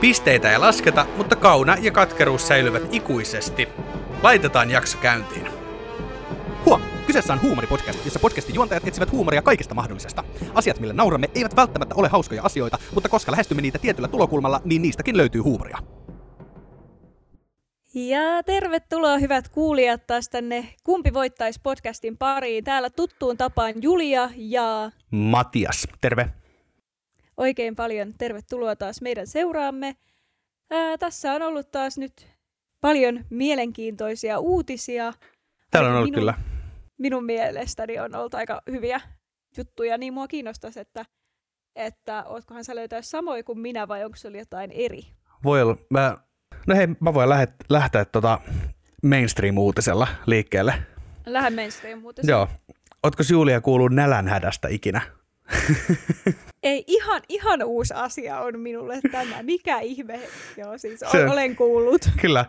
Pisteitä ei lasketa, mutta kauna ja katkeruus säilyvät ikuisesti. Laitetaan jakso käyntiin. Huom! Kyseessä on huumoripodcast, jossa podcastin juontajat etsivät huumoria kaikesta mahdollisesta. Asiat, millä nauramme, eivät välttämättä ole hauskoja asioita, mutta koska lähestymme niitä tietyllä tulokulmalla, niin niistäkin löytyy huumoria. Ja tervetuloa hyvät kuulijat taas tänne Kumpi voittaisi podcastin pariin. Täällä tuttuun tapaan Julia ja Matias, terve. Oikein paljon tervetuloa taas meidän seuraamme. Ää, tässä on ollut taas nyt paljon mielenkiintoisia uutisia. Täällä on ollut minun, kyllä. Minun mielestäni on ollut aika hyviä juttuja, niin mua kiinnostaisi, että, että ootkohan sä löytää samoin kuin minä vai onko sulla jotain eri? Voi olla. Mä... No hei, mä voin lähet, lähteä tota mainstream-uutisella liikkeelle. Lähden mainstream muuten. Joo. Ootko Julia kuullut nälänhädästä ikinä? Ei, ihan, ihan uusi asia on minulle tämä. Mikä ihme? Joo, siis Se- o- olen kuullut. Kyllä.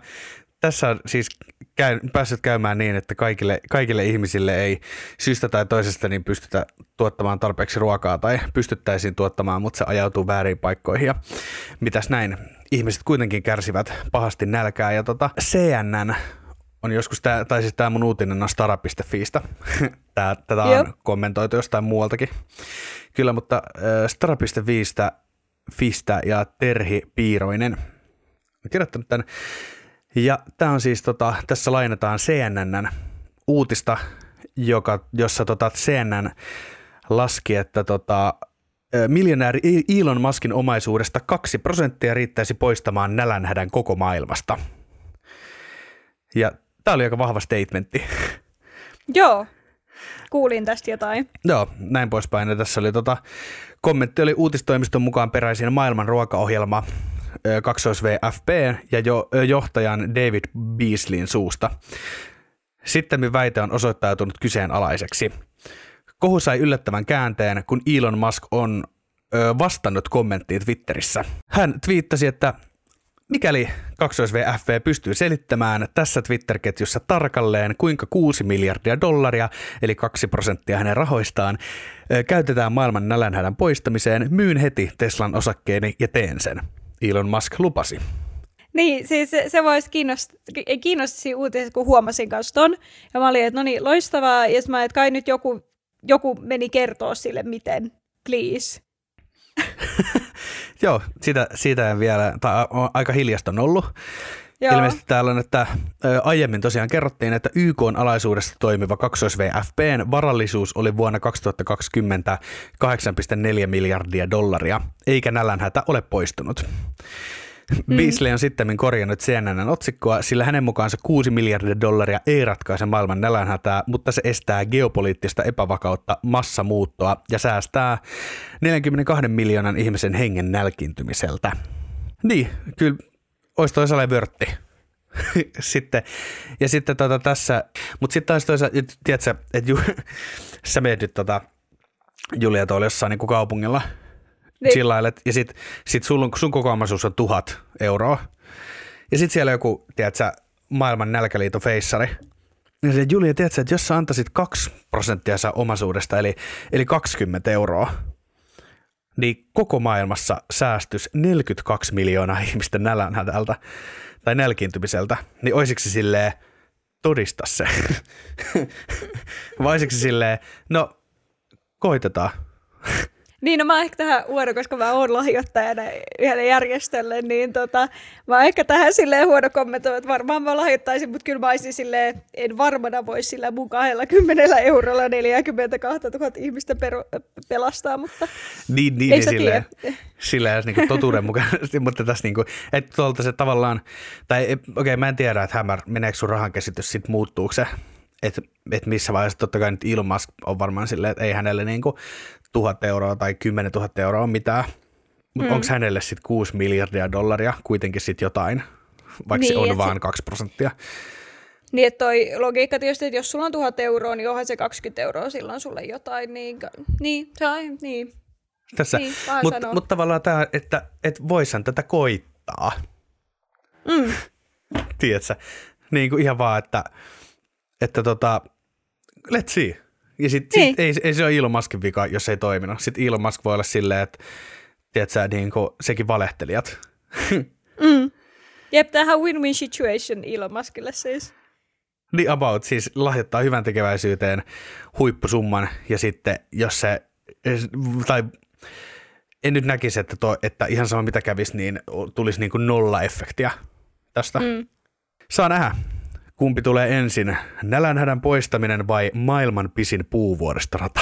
Tässä on siis käy, päässyt käymään niin, että kaikille, kaikille ihmisille ei syystä tai toisesta niin pystytä tuottamaan tarpeeksi ruokaa tai pystyttäisiin tuottamaan, mutta se ajautuu väärin paikkoihin. Ja mitäs näin? Ihmiset kuitenkin kärsivät pahasti nälkää ja tota, CNN on joskus, tää, tai siis tämä mun uutinen on stara.fiistä. Tää, tätä on Joo. kommentoitu jostain muualtakin. Kyllä, mutta äh, stara.fiistä Fistä ja Terhi Piiroinen on kirjoittanut tämän. Ja tämä on siis, tota, tässä lainataan CNNn uutista, joka, jossa tota, CNN laski, että tota, miljonääri Elon Muskin omaisuudesta 2 prosenttia riittäisi poistamaan nälänhädän koko maailmasta. Ja tämä oli aika vahva statementti. Joo, kuulin tästä jotain. Joo, näin poispäin. Ja tässä oli tota, kommentti oli uutistoimiston mukaan peräisin maailman ruokaohjelma ö, 2VFP ja jo, johtajan David Beasleyn suusta. Sitten väite on osoittautunut kyseenalaiseksi. Kohu sai yllättävän käänteen, kun Elon Musk on ö, vastannut kommenttiin Twitterissä. Hän twiittasi, että Mikäli 2VFV pystyy selittämään tässä Twitter-ketjussa tarkalleen, kuinka 6 miljardia dollaria, eli 2 prosenttia hänen rahoistaan, käytetään maailman nälänhädän poistamiseen, myyn heti Teslan osakkeeni ja teen sen. Elon Musk lupasi. Niin, siis se, se voisi kiinnostaa, siinä uutisessa, kun huomasin kanssa ton. Ja mä olin, että no niin, loistavaa. Ja mä, että kai nyt joku, joku meni kertoa sille, miten, please. Joo, siitä, siitä en vielä, tai on aika hiljasta on ollut. Joo. Ilmeisesti täällä on, että aiemmin tosiaan kerrottiin, että YK on alaisuudessa toimiva 2VFPn varallisuus oli vuonna 2020 8,4 miljardia dollaria, eikä nälänhätä ole poistunut. Mm. Beasley on sitten korjannut CNNn otsikkoa, sillä hänen mukaansa 6 miljardia dollaria ei ratkaise maailman nälänhätää, mutta se estää geopoliittista epävakautta, massamuuttoa ja säästää 42 miljoonan ihmisen hengen nälkiintymiseltä. Niin, kyllä olisi toi vörtti. sitten, ja sitten tota tässä, mutta sitten taas toisaalta, tiedätkö, että ju, sä meet nyt tota, Julia tuolla jossain niin kaupungilla, Niin. chillailet, ja sit, sit sun, sun koko omaisuus on tuhat euroa. Ja sit siellä joku, tiedätkö, maailman nälkäliiton feissari. Ja se Julia, tiedätkö, että jos sä antaisit 2 prosenttia saa omaisuudesta, eli, eli 20 euroa, niin koko maailmassa säästys 42 miljoonaa ihmistä nälänhädältä tai nälkiintymiseltä, niin olisiko se silleen, todista se. Vai olisiko se silleen, no koitetaan. Niin, no mä ehkä tähän huono, koska mä oon lahjoittajana yhdelle järjestölle, niin tota, mä ehkä tähän silleen huono kommentoin, että varmaan mä lahjoittaisin, mutta kyllä mä olisin silleen, en varmana voi sillä mun 20 eurolla 42 000 ihmistä peru, pelastaa, mutta Niin, niin, Ei niin silleen, tiedä. silleen niinku totuudenmukaisesti, mutta tässä niinku, että tuolta se tavallaan, tai okei, okay, mä en tiedä, että hämär, meneekö sun rahan käsitys sitten muuttuuko se, että et missä vaiheessa totta kai nyt Elon Musk on varmaan silleen, että ei hänelle niinku tuhat euroa tai kymmenen tuhatta euroa ole mitään, Mutta mm. onko hänelle sitten 6 miljardia dollaria kuitenkin sitten jotain, vaikka niin, se on vaan se... 2 prosenttia? Niin, että toi logiikka tietysti, että jos sulla on tuhat euroa, niin onhan se 20 euroa silloin sulle jotain, niin, niin, sai, niin. Tässä, niin, mutta mut tavallaan tämä, että et voisan tätä koittaa. Mm. Tiedätkö? Niin kuin ihan vaan, että, että tota, let's see. Ja sit, niin. sit ei, ei, se ole Elon Muskin vika, jos ei toiminut. Sitten Elon Musk voi olla silleen, että tiedätkö, niin kuin sekin valehtelijat. mm. Jep, tämähän win-win situation Elon Muskille siis. Niin about, siis lahjoittaa hyvän tekeväisyyteen huippusumman ja sitten jos se, tai en nyt näkisi, että, to, että ihan sama mitä kävisi, niin tulisi niin kuin nolla efektiä tästä. Mm. Saa nähdä, kumpi tulee ensin, nälänhädän poistaminen vai maailman pisin puuvuoristorata?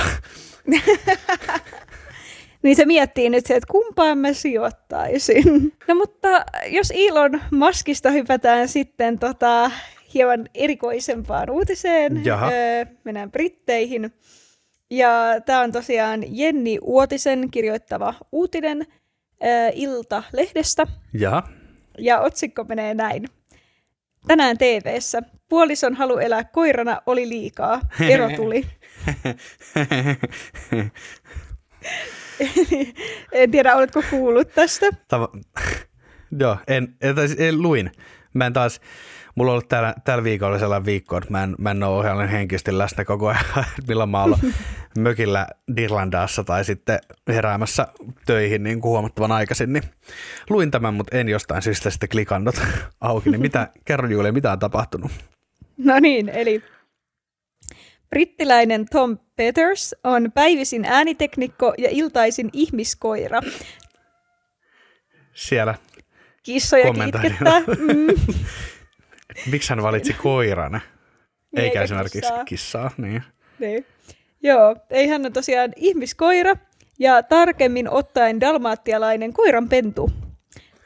niin se miettii nyt se, että kumpaan mä sijoittaisin. No mutta jos Elon Muskista hypätään sitten tota, hieman erikoisempaan uutiseen, Jaha. öö, mennään Britteihin. Ja tämä on tosiaan Jenni Uotisen kirjoittava uutinen öö, Ilta-lehdestä. Jaha. Ja otsikko menee näin. Tänään TV:ssä puolison halu elää koirana oli liikaa. Ero tuli. en tiedä, oletko kuullut tästä? Tava- Joo, en, en, en, luin. Mä en taas, mulla on ollut tällä, tällä viikolla sellainen viikko, että mä en, mä en ole ohjallinen henkisesti läsnä koko ajan, milloin mä oon mökillä Dirlandassa tai sitten heräämässä töihin niin kuin huomattavan aikaisin, niin luin tämän, mutta en jostain syystä sitten klikannut auki. Niin mitä, kerro Julia, mitä on tapahtunut? No niin, eli brittiläinen Tom Peters on päivisin ääniteknikko ja iltaisin ihmiskoira. Siellä Kissoja kitkettää. Mm. Miksi hän valitsi koiran? Niin, eikä esimerkiksi kissaa. kissaa. Niin. Niin. Joo, ei hän on tosiaan ihmiskoira ja tarkemmin ottaen dalmaattialainen koiranpentu.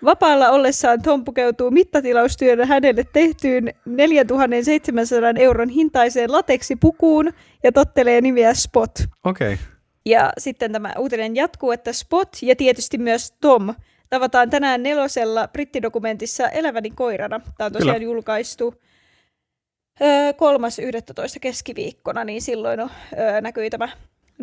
Vapaalla ollessaan Tom pukeutuu mittatilaustyönä hänelle tehtyyn 4700 euron hintaiseen lateksipukuun ja tottelee nimiä Spot. Okei. Okay. Ja sitten tämä uutinen jatkuu, että Spot ja tietysti myös Tom tavataan tänään nelosella brittidokumentissa Eläväni koirana. Tämä on tosiaan Kyllä. julkaistu kolmas 11. keskiviikkona, niin silloin näkyi tämä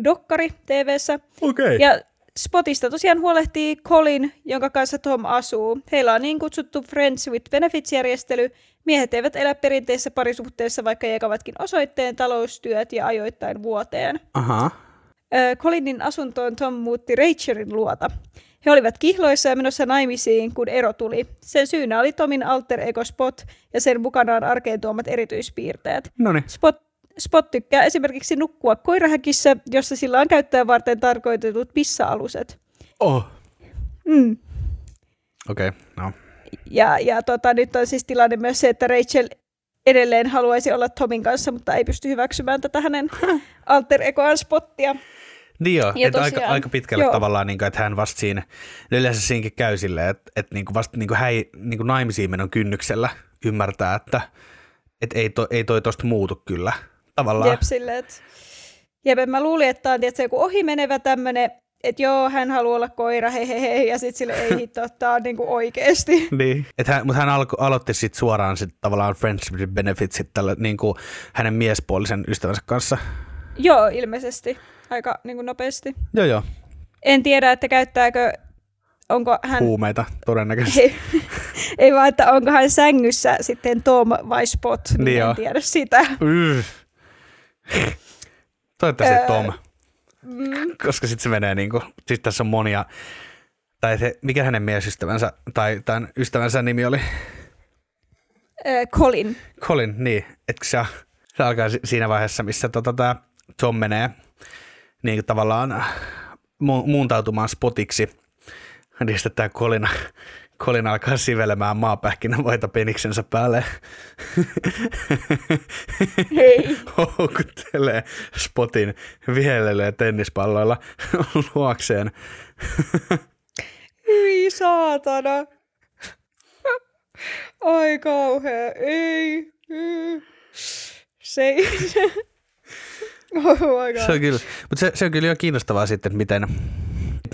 dokkari TV-ssä. Okay. Ja Spotista tosiaan huolehtii Colin, jonka kanssa Tom asuu. Heillä on niin kutsuttu Friends with Benefits-järjestely. Miehet eivät elä perinteisessä parisuhteessa, vaikka jakavatkin osoitteen, taloustyöt ja ajoittain vuoteen. Aha. Colinin asuntoon Tom muutti Rachelin luota. He olivat kihloissa ja menossa naimisiin, kun ero tuli. Sen syynä oli Tomin alter ego Spot ja sen mukanaan arkeen tuomat erityispiirteet. Noniin. Spot Spot tykkää esimerkiksi nukkua koirahäkissä, jossa sillä on käyttöön varten tarkoitetut pissa-aluset. Oh. Mm. Okei, okay, no. Ja, ja tota, nyt on siis tilanne myös se, että Rachel edelleen haluaisi olla Tomin kanssa, mutta ei pysty hyväksymään tätä hänen alter egoan spottia. Niin joo, että aika, aika pitkälle joo. tavallaan, niin kuin, että hän vasta siinä, yleensä siinäkin käy silleen, että, että niin kuin vasta niin kuin hän niin kuin naimisiin menon kynnyksellä ymmärtää, että, että ei, to, ei toi tosta muutu kyllä tavallaan. Jep, silleen, että Jep, mä luulin, että on tietysti, joku ohimenevä tämmöinen, että joo, hän haluaa olla koira, hehehe, ja sitten sille ei hitto, tämä on niinku oikeesti. niin, Et hän, mutta hän alko, aloitti sitten suoraan sit tavallaan Friends with Benefits tällä niinku hänen miespuolisen ystävänsä kanssa. Joo, ilmeisesti. Aika niinku nopeasti. Joo, joo. En tiedä, että käyttääkö onko hän... Huumeita todennäköisesti. Ei, ei vaan, että onko hän sängyssä sitten Tom vai Spot, niin, niin en tiedä sitä. Toivottavasti öö, Tom, mm. koska sitten se menee niin kuin, sitten tässä on monia, tai se, mikä hänen miesystävänsä, tai tämän ystävänsä nimi oli? Öö, Colin. Colin, niin, että se, se alkaa siinä vaiheessa, missä tota, tämä Tom menee niin tavallaan mu- muuntautumaan spotiksi, sitten tämä Colin Colin alkaa sivelemään maapähkinävoita peniksensä päälle. Hei. Houkuttelee spotin vihelelee tennispalloilla luokseen. Hyi saatana. Ai kauhea. Ei. Se ei. Oh se on kyllä, mutta se, se on kyllä jo kiinnostavaa sitten, että miten,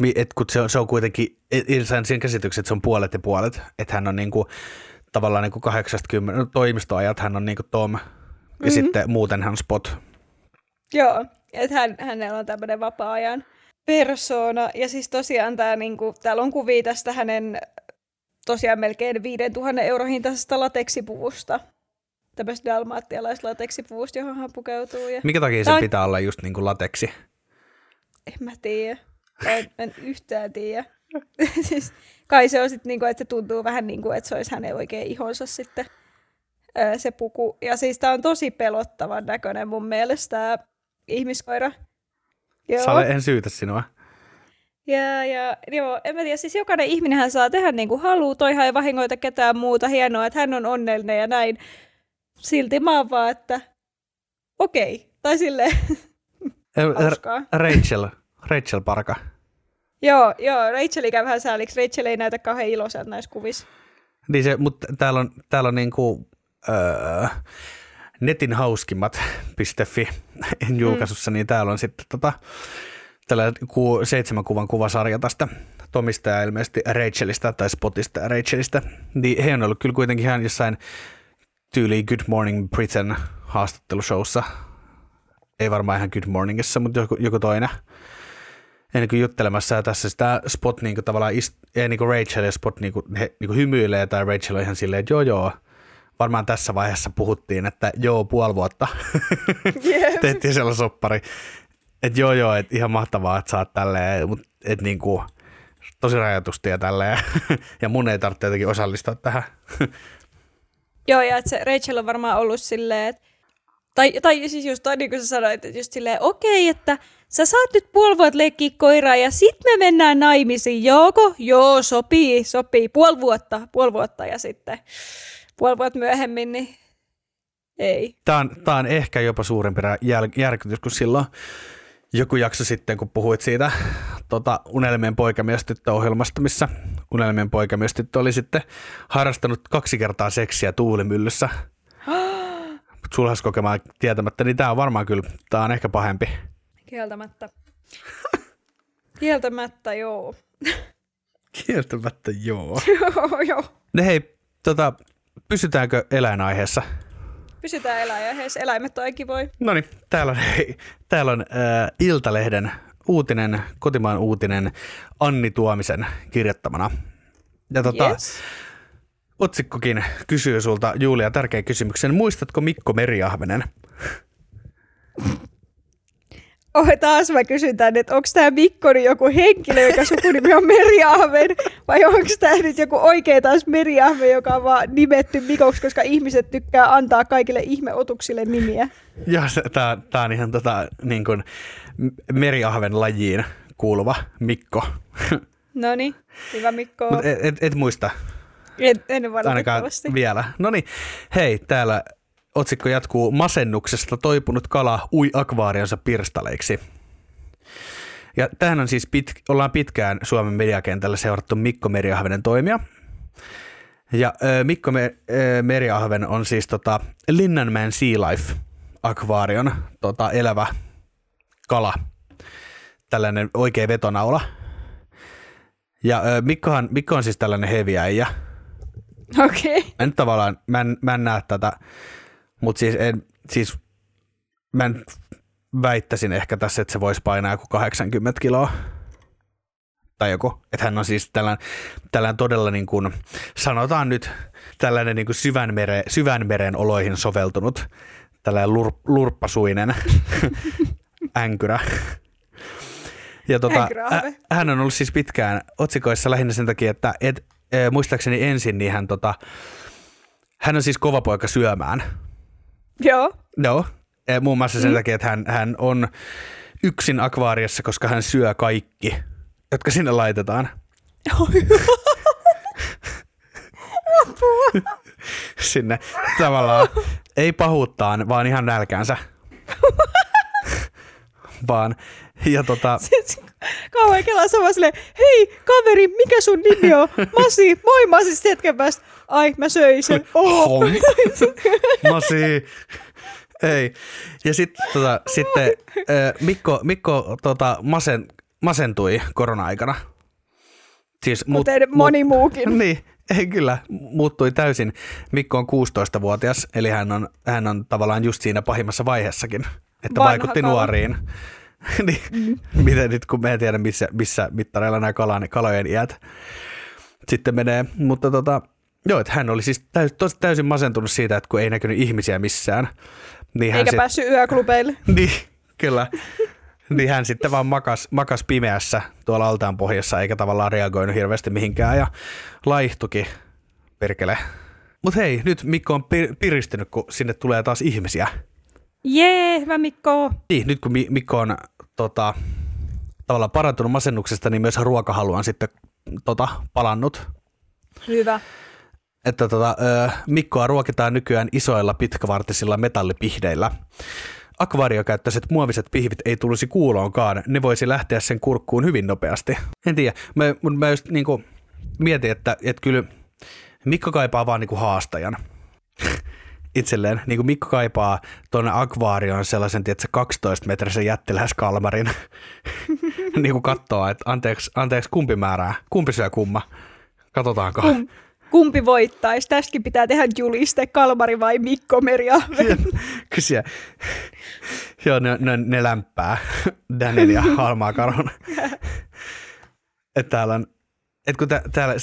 Et, et, kun se on, se on kuitenkin, et, sain siihen käsityksen, että se on puolet ja puolet, että hän on niinku, tavallaan niinku 80, no, toimistoajat hän on niinku Tom, ja mm-hmm. sitten muuten hän on Spot. Joo, että hän, hänellä on tämmöinen vapaa-ajan persona, ja siis tosiaan tää, niinku, täällä on kuvia tästä hänen tosiaan melkein 5000 euro hintaisesta lateksipuvusta. Tämmöistä dalmaattialaislateksipuvusta, johon hän pukeutuu. Ja... Mikä takia se pitää olla just niin kuin lateksi? En mä tiedä. En, en yhtään tiedä. siis, kai se on sitten, niinku, että se tuntuu vähän niin kuin, että se olisi hänen oikein ihonsa sitten se puku. Ja siis tämä on tosi pelottavan näköinen mun mielestä tämä ihmiskoira. Joo. Sale, en syytä sinua. Ja, ja joo, en mä tiedä, siis jokainen ihminenhän saa tehdä niin kuin haluaa, toihan ei vahingoita ketään muuta, hienoa, että hän on onnellinen ja näin. Silti mä oon vaan, että okei, okay. tai silleen Rachel, Rachel Parka. Joo, joo, Rachel käy vähän sääliksi. Rachel ei näytä kauhean iloiselta näissä kuvissa. Niin se, mutta täällä on, täällä on niinku, öö, netin hauskimmat.fi julkaisussa, mm. niin täällä on sitten tota, tällä ku, seitsemän kuvan kuvasarja tästä Tomista ja ilmeisesti Rachelista tai Spotista ja Rachelista. Niin he on ollut kyllä kuitenkin ihan jossain tyyli Good Morning Britain haastattelushowssa. Ei varmaan ihan Good Morningissa, mutta joku, joku toinen. Ja niin juttelemassa ja tässä sitä Spot niin kuin tavallaan, ist, ja niin kuin Rachel ja Spot niin kuin, he, niin kuin hymyilee tai Rachel on ihan silleen, että joo joo, varmaan tässä vaiheessa puhuttiin, että joo, puoli vuotta yes. tehtiin siellä soppari. Että joo joo, että ihan mahtavaa, että saat tälleen, mutta et niinku, tosi rajatusti ja tälleen. ja mun ei tarvitse jotenkin osallistua tähän. Joo, ja että se Rachel on varmaan ollut silleen, että tai, tai siis just toi, niin kuin sä sanoit, että just silleen, okei, okay, että sä saat nyt puoli vuotta leikkiä koiraa ja sit me mennään naimisiin. Jooko? Joo, sopii, sopii. Puoli vuotta, puoli vuotta ja sitten puoli vuotta myöhemmin, niin ei. Tämä on, tämä on ehkä jopa suurempi järkytys kuin silloin joku jakso sitten, kun puhuit siitä tota, Unelmien poikamiestyttö-ohjelmasta, missä Unelmien poikamiestyttö oli sitten harrastanut kaksi kertaa seksiä tuulimyllyssä sulhaskokemaan tietämättä, niin tämä on varmaan kyllä, tämä on ehkä pahempi. Kieltämättä. Kieltämättä, joo. Kieltämättä, joo. joo, joo. Ne hei, tota, pysytäänkö eläinaiheessa? Pysytään eläinaiheessa. Eläimet on voi. No niin, täällä on, hei, täällä on äh, Iltalehden uutinen, kotimaan uutinen Anni Tuomisen kirjoittamana. Ja tota, yes. otsikkokin kysyy sulta, Julia, tärkeä kysymyksen. Muistatko Mikko Meriahvenen? Oh, taas mä kysyn tänne, että onko tämä Mikko joku henkilö, joka sukunimi on Meriahven, vai onko tämä nyt joku oikea taas Meriahven, joka on vaan nimetty Mikoksi, koska ihmiset tykkää antaa kaikille ihmeotuksille nimiä. Joo, tämä on ihan tota, niin kuin Meriahven lajiin kuuluva Mikko. No niin, hyvä Mikko. Mut et, et, et muista. En, en Ainakaan vielä. No niin, hei, täällä otsikko jatkuu masennuksesta toipunut kala ui akvaarionsa pirstaleiksi. Ja tähän on siis pit, ollaan pitkään Suomen mediakentällä seurattu Mikko Meriahvenen toimia. Ja Mikko Me, äh, Meriahven on siis tota, Linnanmäen Sea Life akvaarion tota, elävä kala. Tällainen oikea vetonaula. Ja äh, Mikkohan, Mikko on siis tällainen heviäijä. Okei. Okay. En tavallaan, mä en, mä en näe tätä mutta siis, en, siis mä en väittäisin ehkä tässä, että se voisi painaa joku 80 kiloa. Tai joku. Että hän on siis tällainen, tällainen todella niin kuin, sanotaan nyt tällainen niin kuin syvänmere, syvänmeren oloihin soveltunut tällainen lur, lurppasuinen änkyrä. Ja tota, hän on ollut siis pitkään otsikoissa lähinnä sen takia, että et, e, muistaakseni ensin niin hän, tota, hän on siis kova poika syömään. Joo. No, muun muassa sen mm. takia, että hän, hän on yksin akvaariossa, koska hän syö kaikki, jotka sinne laitetaan. sinne tavallaan ei pahuuttaan, vaan ihan nälkäänsä. vaan, ja tota... Siis, kauan kelaa sama silleen, hei kaveri, mikä sun nimi on? Masi, moi Masi, sitten hetken päästä. Ai, mä söin sen. Oh. Masi. Ei. Ja sit, tota, sitten Mikko, Mikko tota, masen, masentui korona-aikana. Siis, Kuten mut, moni mut, muukin. Niin, ei kyllä, muuttui täysin. Mikko on 16-vuotias, eli hän on, hän on tavallaan just siinä pahimmassa vaiheessakin, että Vanha vaikutti kala. nuoriin. niin, mm. miten nyt, kun me en tiedä, missä, missä mittareilla nämä kalan, kalojen iät sitten menee. Mutta tota, joo, että hän oli siis täys, täysin masentunut siitä, että kun ei näkynyt ihmisiä missään. Niin Eikä hän sit, päässyt yöklubeille. niin, kyllä. niin hän sitten vaan makas, makas pimeässä tuolla altaan pohjassa, eikä tavallaan reagoinut hirveästi mihinkään ja laihtuki, perkele. Mutta hei, nyt Mikko on piristynyt, kun sinne tulee taas ihmisiä. Jee, hyvä Mikko. Niin, nyt kun Mikko on tota, tavallaan parantunut masennuksesta, niin myös ruokahalu on sitten tota, palannut. Hyvä. Että tota, Mikkoa ruokitaan nykyään isoilla pitkävartisilla metallipihdeillä. Akvaariokäyttöiset muoviset pihvit ei tulisi kuuloonkaan, ne voisi lähteä sen kurkkuun hyvin nopeasti. En tiedä, mä, mä just niin kuin, mietin, että, että kyllä Mikko kaipaa vaan niin kuin haastajan itselleen. Niin kuin Mikko kaipaa tuonne akvaarioon sellaisen, tiedätkö, 12 metrisen jättiläiskalmarin. niin kuin katsoa, että anteeksi, anteeksi, kumpi määrää, kumpi syö kumma. Katsotaanko. Kum, kumpi voittaisi? Tästäkin pitää tehdä juliste, Kalmari vai Mikko Meriahven. Kysyä. Joo, ne, ne, ne lämpää. Daniel ja Halmaa Karon. että täällä on et kun tä, täällä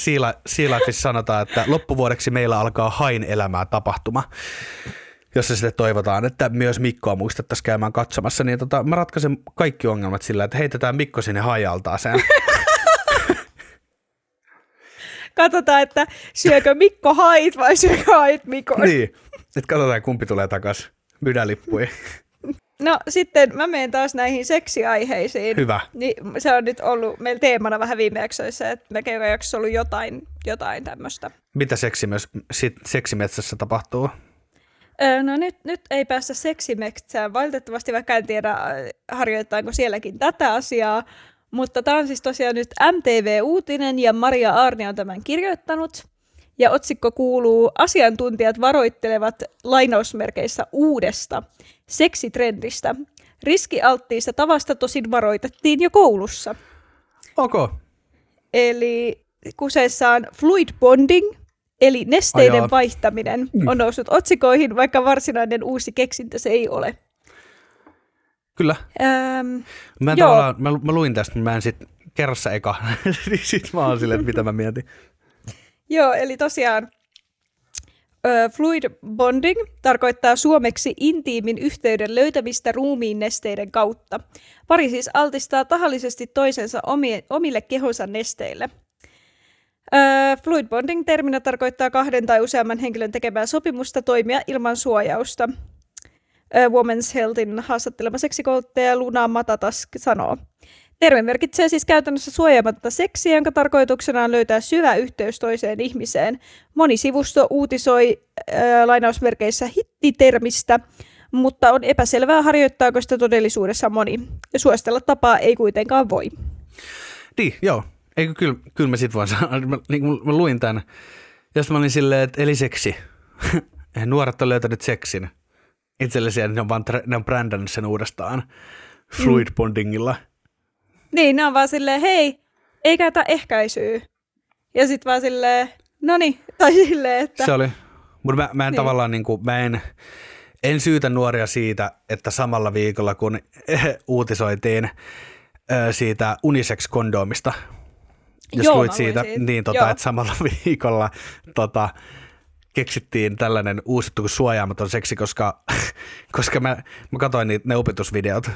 Lifeissa sanotaan, että loppuvuodeksi meillä alkaa hain elämää tapahtuma, jossa sitten toivotaan, että myös Mikkoa muistettaisiin käymään katsomassa, niin tota, mä ratkaisen kaikki ongelmat sillä, että heitetään Mikko sinne haialtaaseen. Katsotaan, että syökö Mikko hait vai syökö hait Mikko. Niin, että katsotaan kumpi tulee takaisin. Myydään lippuja. No sitten mä menen taas näihin seksiaiheisiin. Hyvä. Niin, se on nyt ollut meillä teemana vähän viime jaksoissa, että melkein joka jaksossa ollut jotain, jotain tämmöistä. Mitä seksi myös, sit, seksimetsässä tapahtuu? Öö, no nyt, nyt ei päästä seksimetsään. Valitettavasti vaikka en tiedä, harjoittaako sielläkin tätä asiaa. Mutta tämä on siis tosiaan nyt MTV-uutinen ja Maria Arni on tämän kirjoittanut. Ja otsikko kuuluu, asiantuntijat varoittelevat lainausmerkeissä uudesta seksitrendistä. Riskialttiista tavasta tosin varoitettiin jo koulussa. Okay. Eli kuseessa on fluid bonding, eli nesteiden Ajaa. vaihtaminen, on noussut otsikoihin, vaikka varsinainen uusi keksintö se ei ole. Kyllä. Ähm, mä, mä, mä, luin tästä, mutta mä en sit kerrassa eka, niin sit mä oon silleen, että mitä mä mietin. Joo, eli tosiaan fluid bonding tarkoittaa suomeksi intiimin yhteyden löytämistä ruumiin nesteiden kautta. Pari siis altistaa tahallisesti toisensa omille kehonsa nesteille. fluid bonding-terminä tarkoittaa kahden tai useamman henkilön tekemää sopimusta toimia ilman suojausta. Women's Healthin haastattelema seksikouluttaja Luna Matatas sanoo. Termi merkitsee siis käytännössä suojaamatta seksiä, jonka tarkoituksena on löytää syvä yhteys toiseen ihmiseen. Moni sivusto uutisoi äh, lainausmerkeissä hittitermistä, mutta on epäselvää harjoittaako sitä todellisuudessa moni. Ja suositella tapaa ei kuitenkaan voi. Niin, joo. Eikö kyllä, kyllä mä sit voin sanoa, mä, niin, mä luin tämän, ja mä olin silleen, että eli seksi. Nuoret on löytänyt seksin. Itsellisiä ne on, vaan, ne on brändännyt sen uudestaan fluid bondingilla – niin, ne on vaan silleen, hei, ei käytä ehkäisyä. Ja sitten vaan silleen, no niin, tai silleen, että... Se oli. Mutta mä, mä en niin. tavallaan, niin kuin, mä en, en syytä nuoria siitä, että samalla viikolla kun uutisoitiin siitä unisex-kondomista, jos Joo, luit siitä, siitä, niin tota, että samalla viikolla tota, keksittiin tällainen uusittu suojaamaton seksi, koska, koska mä, mä katsoin niitä, ne opetusvideot,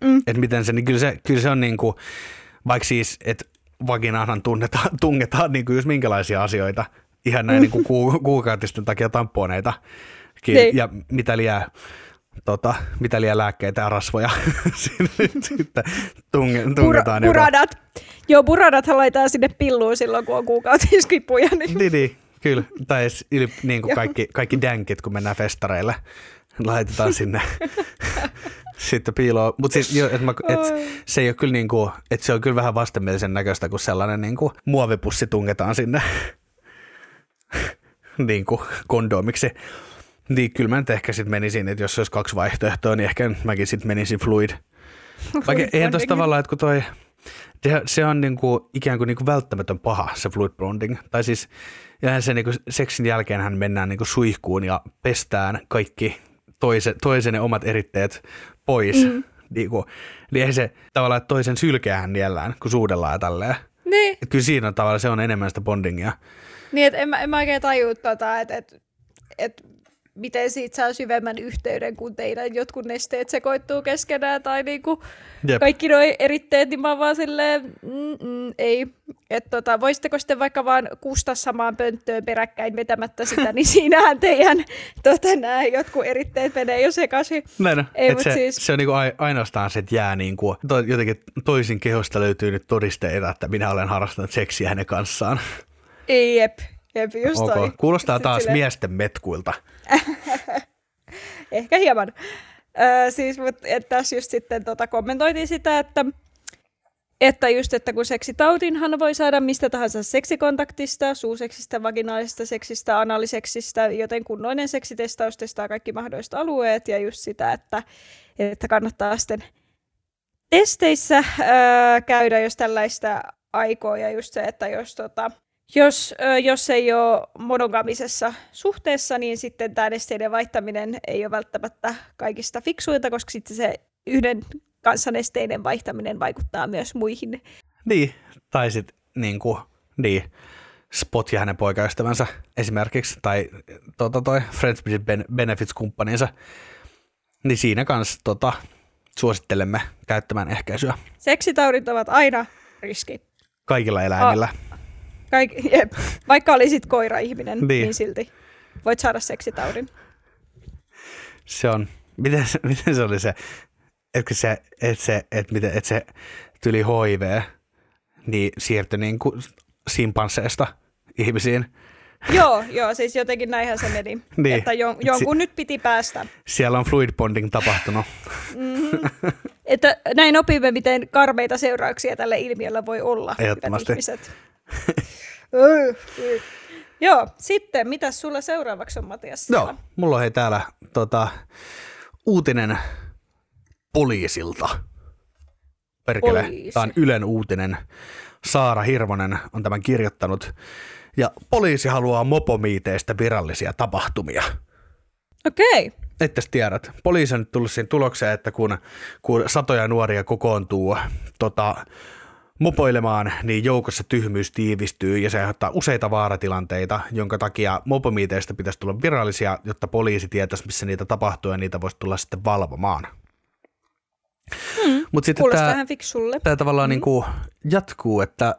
Mm. Että miten se, niin kyllä se, kyllä se on niin kuin, vaikka siis, että vaginaanhan tunnetaan, tungetaan niin kuin just minkälaisia asioita, ihan näin mm. niin kuin ku, kuukautisten takia tamponeita niin. ja mitä liää, tota, mitä liää lääkkeitä ja rasvoja sitten tunge, tungetaan. Pur, buradat. Joo, buradathan laitetaan sinne pilluun silloin, kun on kuukautiskipuja. Niin, niin, niin kyllä. Tai yli, niin kuin kaikki, kaikki dänkit, kun mennään festareille, laitetaan sinne sitten piiloon. Mutta siis, jo, et mä, et, se ei ole kyllä niinku, että se on kyllä vähän vastenmielisen näköistä, kun sellainen niinku muovipussi tungetaan sinne niinku kondomiksi. Niin kyllä mä nyt ehkä sitten menisin, että jos olisi kaksi vaihtoehtoa, niin ehkä mäkin sitten menisin fluid. Vaikka eihän tuossa tavallaan, että kun toi, Se, on niin kuin, ikään kuin, niin kuin välttämätön paha, se fluid bonding. Tai siis ja se niin kuin, seksin jälkeen hän mennään niin kuin suihkuun ja pestään kaikki toise, toisen omat eritteet pois. Mm. Niin, kuin, niin eihän se tavallaan, että toisen sylkeähän niellään, kun suudellaan ja tälleen. Niin. Et kyllä siinä on tavallaan, se on enemmän sitä bondingia. Niin, että en, mä, en mä oikein tajua, tota, että et, et, miten siitä saa syvemmän yhteyden, kun teidän jotkut nesteet sekoittuu keskenään, tai niinku Jep. kaikki nuo eritteet, niin mä oon vaan silleen, ei. Että tota, voisitteko sitten vaikka vaan kusta samaan pönttöön peräkkäin vetämättä sitä, niin siinähän teidän tota, nämä jotkut eritteet menee jo sekaisin. Näin on. Ei, Et se, siis- se on niinku ai- ainoastaan se, että jää niinku, to, jotenkin toisin kehosta löytyy nyt todisteita, että minä olen harrastanut seksiä hänen kanssaan. Jep, jep, just Okay. toi. Kuulostaa Sit taas silleen- miesten metkuilta. Ehkä hieman. Öö, siis, mut, et tässä just sitten tota, kommentoitiin sitä, että, että just, että kun seksitautinhan voi saada mistä tahansa seksikontaktista, suuseksistä, vaginaalisesta seksistä, analiseksistä, joten kunnoinen seksitestaus testaa kaikki mahdolliset alueet ja just sitä, että, että kannattaa sitten testeissä öö, käydä, jos tällaista aikoo ja just se, että jos tota, jos, jos ei ole monogamisessa suhteessa, niin sitten tämä nesteiden vaihtaminen ei ole välttämättä kaikista fiksuinta, koska sitten se yhden kanssa nesteiden vaihtaminen vaikuttaa myös muihin. Niin, tai sitten niinku, niin, Spot ja hänen poikaystävänsä esimerkiksi, tai tota, toi Friends with Ben- Benefits-kumppaninsa, niin siinä kanssa tota, suosittelemme käyttämään ehkäisyä Seksitaudit ovat aina riski. kaikilla eläimillä. Kaik, jep. Vaikka olisit koira-ihminen, niin. Niin. silti voit saada seksitaudin. Se on, miten, se- miten se oli se, että se, että se, että miten, että se tyli HIV, niin siirtyi niin kuin simpansseista ihmisiin. joo, joo, siis jotenkin näinhän se meni. Niin. Että jon, jonkun nyt piti päästä. Siellä on fluid bonding tapahtunut. Että näin opimme, miten karmeita seurauksia tällä ilmiöllä voi olla. hyvät Ehdottomasti. ihmiset. Joo, sitten mitä sulla seuraavaksi on Matias? Joo, siellä? mulla on hei täällä tota, uutinen poliisilta. Perkele, Poliisi. tämä on Ylen uutinen. Saara Hirvonen on tämän kirjoittanut. Ja poliisi haluaa mopomiiteistä virallisia tapahtumia. Okei. Että tiedät, poliisi on nyt tullut siihen tulokseen, että kun, kun satoja nuoria kokoontuu tota, mopoilemaan, niin joukossa tyhmyys tiivistyy ja se aiheuttaa useita vaaratilanteita, jonka takia mopomiiteistä pitäisi tulla virallisia, jotta poliisi tietäisi, missä niitä tapahtuu ja niitä voisi tulla sitten valvomaan. Hmm. Mutta sitten tämä tämä tavallaan niin kuin jatkuu, että,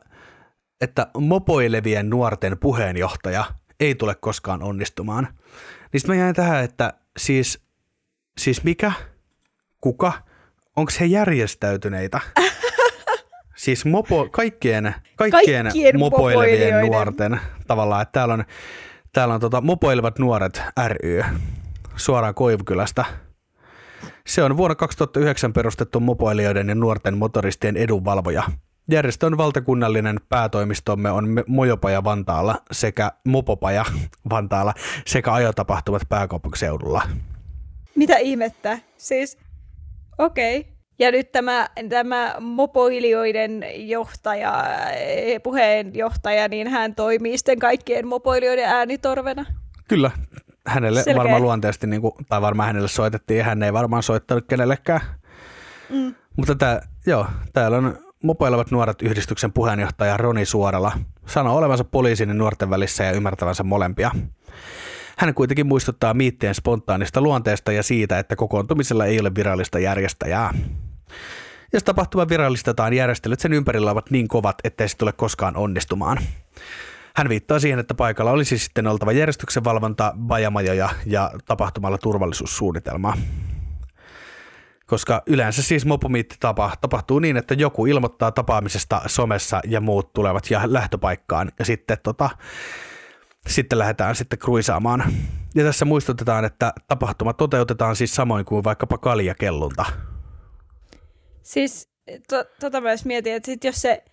että mopoilevien nuorten puheenjohtaja ei tule koskaan onnistumaan. Niin sitten mä jäin tähän, että siis, siis mikä, kuka, onko he järjestäytyneitä? siis mopo, kaikkien, kaikkien, Kaikkien mopoilevien mopoilijoiden. nuorten tavallaan, että täällä on, täällä on tota, mopoilevat nuoret ry suoraan Koivukylästä. Se on vuonna 2009 perustettu mopoilijoiden ja nuorten motoristien edunvalvoja. Järjestön valtakunnallinen päätoimistomme on Mojopaja Vantaalla sekä Mopopaja Vantaalla sekä ajotapahtumat pääkaupunkiseudulla. Mitä ihmettä? Siis, okei. Okay. Ja nyt tämä, tämä mopoilijoiden johtaja, eh, puheenjohtaja, niin hän toimii sitten kaikkien mopoilijoiden äänitorvena. Kyllä, hänelle Selkeä. varmaan luonteesti, niin kuin, tai varmaan hänelle soitettiin, hän ei varmaan soittanut kenellekään. Mm. Mutta tää, joo, täällä on mopoilevat nuoret yhdistyksen puheenjohtaja Roni Suorala. Sanoo olevansa poliisin ja nuorten välissä ja ymmärtävänsä molempia. Hän kuitenkin muistuttaa miittien spontaanista luonteesta ja siitä, että kokoontumisella ei ole virallista järjestäjää. Jos tapahtuma virallistetaan, järjestelyt sen ympärillä ovat niin kovat, ettei se tule koskaan onnistumaan. Hän viittaa siihen, että paikalla olisi sitten oltava järjestyksen valvonta, bajamajoja ja tapahtumalla turvallisuussuunnitelma. Koska yleensä siis mopomiitti tapa, tapahtuu niin, että joku ilmoittaa tapaamisesta somessa ja muut tulevat ja lähtöpaikkaan ja sitten, tota, sitten lähdetään sitten kruisaamaan. Ja tässä muistutetaan, että tapahtuma toteutetaan siis samoin kuin vaikkapa kaljakellunta. Siis to, tota mä myös mietin, että sit jos se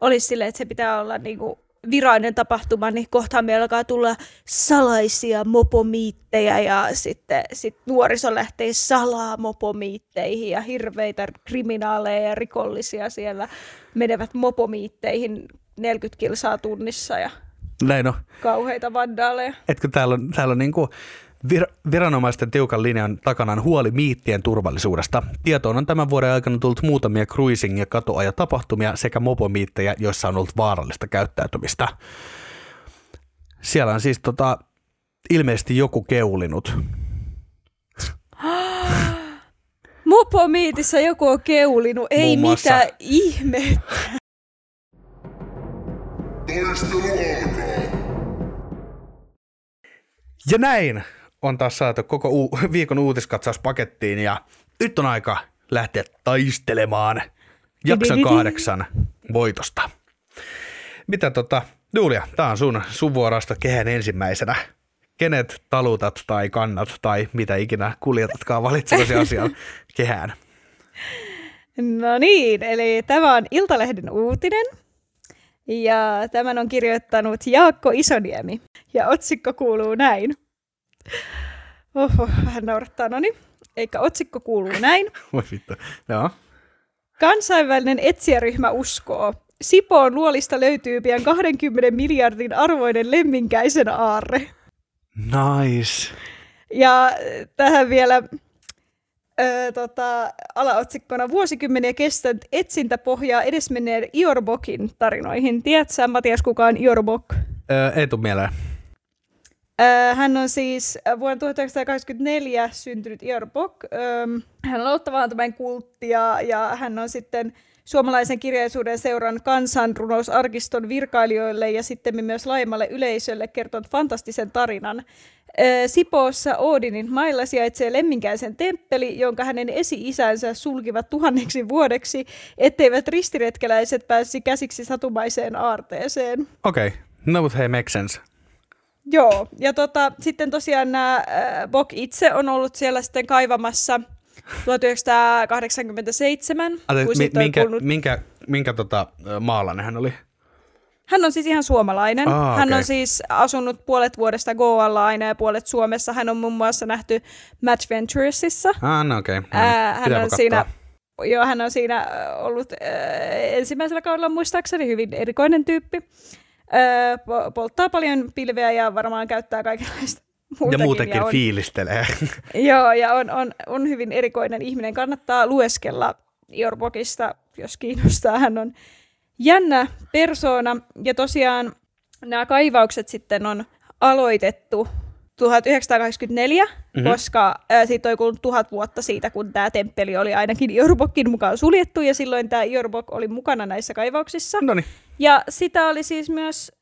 olisi silleen, että se pitää olla niinku virallinen tapahtuma, niin kohtaan meillä alkaa tulla salaisia mopomiittejä ja sitten sit nuoriso lähtee salaa mopomiitteihin ja hirveitä kriminaaleja ja rikollisia siellä menevät mopomiitteihin 40 kilsaa tunnissa ja Näin on. kauheita vandaaleja. Etkö täällä on, täällä on niin kuin vir- viranomaisten tiukan linjan takana on huoli miittien turvallisuudesta. Tietoon on tämän vuoden aikana tullut muutamia cruising- ja katoajatapahtumia sekä mopomiittejä, joissa on ollut vaarallista käyttäytymistä. Siellä on siis tota, ilmeisesti joku keulinut. Mopomiitissä joku on keulinut, ei Muun muassa. mitään ihmettä. Taistelu alkaa. Ja näin on taas saatu koko u- viikon uutiskatsaus pakettiin ja nyt on aika lähteä taistelemaan jakson kahdeksan voitosta. Mitä tota, Julia, tää on sun, sun vuorosta kehän ensimmäisenä. Kenet talutat tai kannat tai mitä ikinä kuljetatkaan valitsemasi asian kehään. No niin, eli tämä on Iltalehden uutinen. Ja tämän on kirjoittanut Jaakko Isoniemi. Ja otsikko kuuluu näin. Oho, vähän naurattaa, no niin. Eikä otsikko kuuluu näin. Voi vittu. Joo. Kansainvälinen etsijäryhmä uskoo. Sipoon luolista löytyy pian 20 miljardin arvoinen lemminkäisen aarre. Nice. Ja äh, tähän vielä ö, tota, alaotsikkona vuosikymmeniä kestänyt etsintä pohjaa edesmenneen Iorbokin tarinoihin. Tiedätkö sä, Matias, kuka on Iorbok? Öö, ei tuu mieleen. Ö, hän on siis ö, vuonna 1984 syntynyt Iorbok. Ö, hän on aloittavaan tämän kulttia ja hän on sitten suomalaisen kirjallisuuden seuran kansanrunousarkiston virkailijoille ja sitten myös laajemmalle yleisölle kertonut fantastisen tarinan. Ö, Sipoossa Oodinin mailla sijaitsee lemminkäisen temppeli, jonka hänen esi-isänsä sulkivat tuhanneksi vuodeksi, etteivät ristiretkeläiset pääsisi käsiksi satumaiseen aarteeseen. Okei. Okay. No but hei, make sense. Joo, ja tota, sitten tosiaan nämä äh, Bok itse on ollut siellä sitten kaivamassa 1987, Ate, kun mi- minkä, kulunut... minkä, minkä tota, maalainen hän oli? Hän on siis ihan suomalainen. Aa, Hän okei. on siis asunut puolet vuodesta Goalla aina ja puolet Suomessa. Hän on muun muassa nähty Match Venturesissa. Ah, no okei. Okay. Ää, hän on siinä Joo, hän on siinä ollut äh, ensimmäisellä kaudella muistaakseni hyvin erikoinen tyyppi. Po- polttaa paljon pilveä ja varmaan käyttää kaikenlaista Ja muutakin. muutenkin on, fiilistelee. Joo, ja on, on, on hyvin erikoinen ihminen. Kannattaa lueskella Jorbokista, jos kiinnostaa. Hän on jännä persoona. Ja tosiaan nämä kaivaukset sitten on aloitettu 1984, mm-hmm. koska ää, siitä on kulunut tuhat vuotta siitä, kun tämä temppeli oli ainakin Jorbokin mukaan suljettu, ja silloin tämä Jorbok oli mukana näissä kaivauksissa. no niin. Ja sitä oli siis myös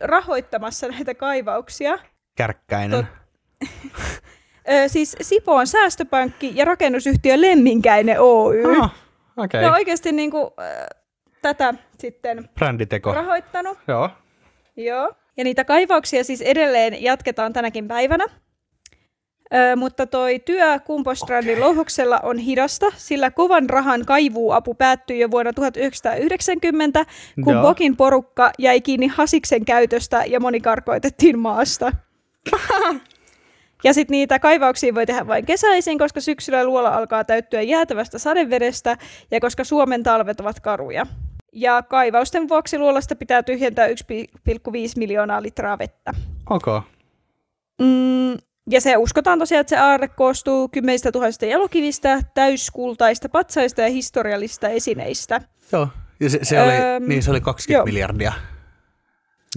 rahoittamassa näitä kaivauksia. Kärkkäinen. Tot- Ö, siis Sipoon säästöpankki ja rakennusyhtiö Lemminkäinen Oy. On Okay. oikeasti niin kuin, äh, tätä sitten Bränditeko. rahoittanut. Joo. Joo. Ja niitä kaivauksia siis edelleen jatketaan tänäkin päivänä. Ö, mutta toi työ Kumpostrandin louhoksella on hidasta, sillä kovan rahan kaivuuapu päättyi jo vuonna 1990, kun Joo. Bokin porukka jäi kiinni Hasiksen käytöstä ja moni karkoitettiin maasta. Ja sitten niitä kaivauksia voi tehdä vain kesäisin, koska syksyllä luola alkaa täyttyä jäätävästä sadevedestä ja koska Suomen talvet ovat karuja. Ja kaivausten vuoksi luolasta pitää tyhjentää 1,5 miljoonaa litraa vettä. Okay. Mm, ja se uskotaan tosiaan, että se aarre koostuu kymmenistä tuhansista jalokivistä, täyskultaista patsaista ja historiallista esineistä. Joo. Ja se, se, oli, Öm, niin se oli 20 joo. miljardia,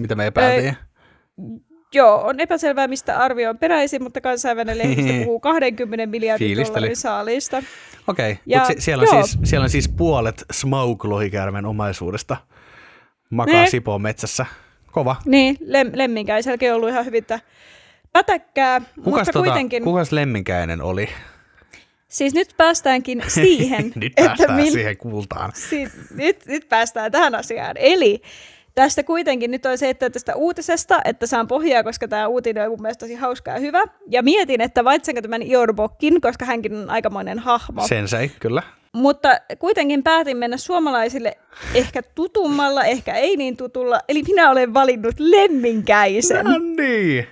mitä me epäiltiin. Joo, on epäselvää, mistä arvio on peräisin, mutta kansainvälinen lehdistö puhuu 20 miljardin dollarin saaliista. Okei, okay. Mutta se, siellä, on siis, siellä on siis puolet Smaug-lohikärmen omaisuudesta makaa Ne. Sipoon metsässä. Kova. Niin, lem, lemminkäiselläkin on ollut ihan hyvin tää pätäkkää, Kukas, mutta tota, kuitenkin, kukas lemminkäinen oli? siis nyt päästäänkin siihen, Nyt että päästään min- siihen kultaan. si- nyt, nyt päästään tähän asiaan. Eli tästä kuitenkin nyt on se, että tästä uutisesta, että saan pohjaa, koska tämä uutinen on mun mielestä tosi hauska ja hyvä. Ja mietin, että valitsenko tämän Jorbokin, koska hänkin on aikamoinen hahmo. Sensei, kyllä. Mutta kuitenkin päätin mennä suomalaisille ehkä tutummalla, ehkä ei niin tutulla. Eli minä olen valinnut lemminkäisen. No niin.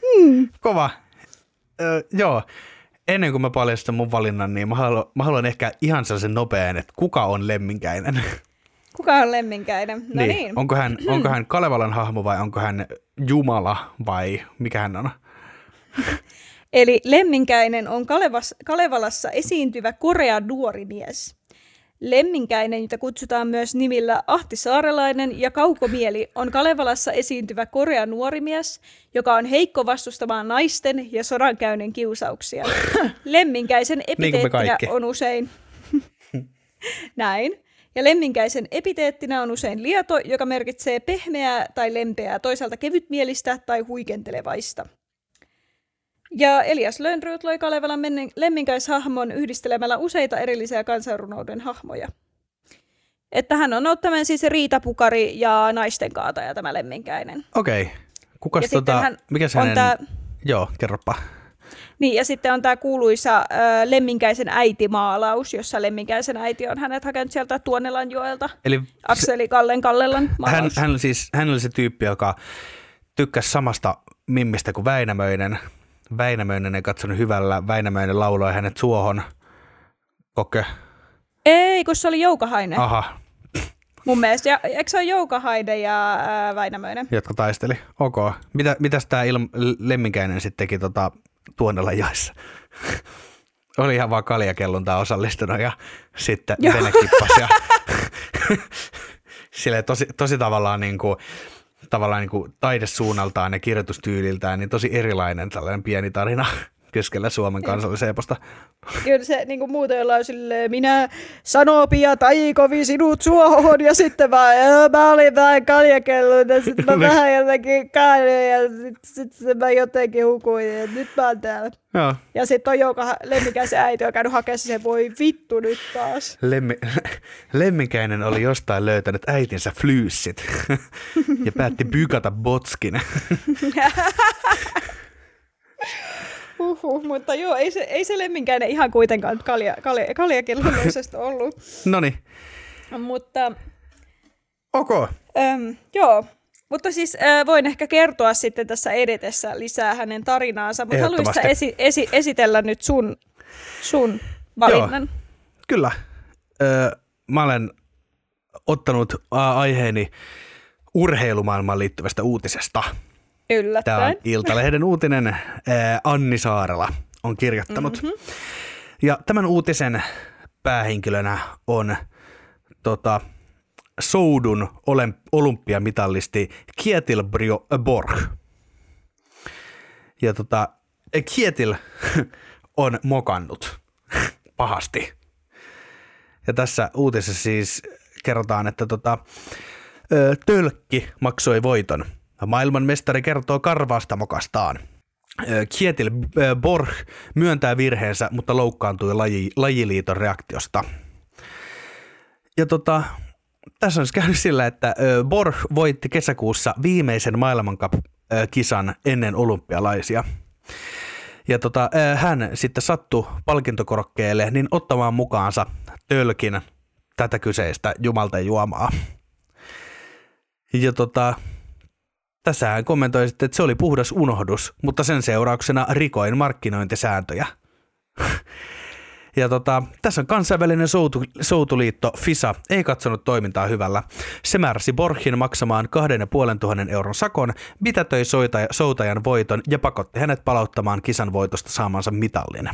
Hmm. Kova. Ö, joo. Ennen kuin mä paljastan mun valinnan, niin mä haluan, mä haluan ehkä ihan sellaisen nopean, että kuka on lemminkäinen. Kuka on lemminkäinen? No niin. niin. Onko, hän, onko hän Kalevalan hahmo vai onko hän Jumala vai mikä hän on? Eli Lemminkäinen on Kalevas, Kalevalassa esiintyvä korea nuori mies. Lemminkäinen, jota kutsutaan myös nimillä Ahti Saarelainen ja Kaukomieli, on Kalevalassa esiintyvä korea nuori mies, joka on heikko vastustamaan naisten ja sodankäynnin kiusauksia. Lemminkäisen Niin epiteettinä on usein... Näin. Ja lemminkäisen epiteettinä on usein lieto, joka merkitsee pehmeää tai lempeää, toisaalta kevytmielistä tai huikentelevaista. Ja Elias Lönnrot loi Kalevalan lemminkäishahmon yhdistelemällä useita erillisiä kansanrunouden hahmoja. Että hän on tämän siis riitapukari ja naisten kaataja tämä lemminkäinen. Okei. Okay. Kukas Ja tota, hän mikäs on hänen... tää- Joo, kerropa. Niin, ja sitten on tämä kuuluisa äh, Lemminkäisen äitimaalaus, jossa Lemminkäisen äiti on hänet hakenut sieltä Tuonelan joelta. Eli se, Akseli Kallen Kallelan hän, maalaus. hän, siis, hän oli se tyyppi, joka tykkäsi samasta mimmistä kuin Väinämöinen. Väinämöinen ei katsonut hyvällä. Väinämöinen lauloi hänet suohon. Kokö? Ei, kun se oli Joukahainen. Aha, Mun mielestä. Ja, eikö se ole Joukahaide ja ää, Väinämöinen? jotka taisteli. Ok. Mitä, mitäs tämä lemminkäinen sitten teki tota, tuonnella jaissa? Oli ihan vaan kaljakelluntaan osallistunut ja sitten vene kippasi ja silleen tosi, tosi tavallaan niin kuin, tavallaan niin kuin taidesuunnaltaan ja kirjoitustyyliltään niin tosi erilainen tällainen pieni tarina keskellä Suomen kansalliseeposta. Kyllä se niin kuin muuten ollaan silleen, minä Sanopia taikovi sinut suohon ja sitten "Joo, mä olin vähän kaljakellut ja sitten mä Niin. vähän jotenkin kailoin ja sitten sit mä jotenkin hukuin ja nyt mä oon täällä. Joo. Ja sitten on joka lemmikäisen äiti on käynyt hakemaan se, voi vittu nyt taas. Lemmi, lemminkäinen oli jostain löytänyt äitinsä flyyssit ja päätti bykata botskin. Uhuh, mutta joo, ei se, ei se lemminkäinen ihan kuitenkaan kalja, kalja, ollut. Noniin, mutta ok. Öm, joo, mutta siis äh, voin ehkä kertoa sitten tässä edetessä lisää hänen tarinaansa, mutta haluaisitko esi- esi- esitellä nyt sun, sun valinnan? Kyllä. Öö, mä olen ottanut aiheeni urheilumaailmaan liittyvästä uutisesta. Tämä on Yllättäen. Iltalehden uutinen. Ää, Anni Saarela on kirjoittanut. Mm-hmm. Ja tämän uutisen päähenkilönä on tota, Soudun olen- olympiamitallisti Kietil Brio- Borg. Ja tota, Kietil on mokannut pahasti. Ja tässä uutisessa siis kerrotaan, että tota, tölkki maksoi voiton. Maailman mestari kertoo karvaasta mokastaan. Ö, Kietil Borg myöntää virheensä, mutta loukkaantui laji, lajiliiton reaktiosta. Ja tota, tässä on käynyt sillä, että Borg voitti kesäkuussa viimeisen maailmankap-kisan ennen olympialaisia. Ja tota, hän sitten sattui palkintokorokkeelle niin ottamaan mukaansa tölkin tätä kyseistä jumalten juomaa. Ja tota, tässä hän kommentoi sitten, että se oli puhdas unohdus, mutta sen seurauksena rikoin markkinointisääntöjä. Ja tota, tässä on kansainvälinen soutu, soutuliitto FISA ei katsonut toimintaa hyvällä. Se määräsi Borgin maksamaan 2500 euron sakon, mitätöi soitaja, soutajan voiton ja pakotti hänet palauttamaan kisan voitosta saamansa mitallin.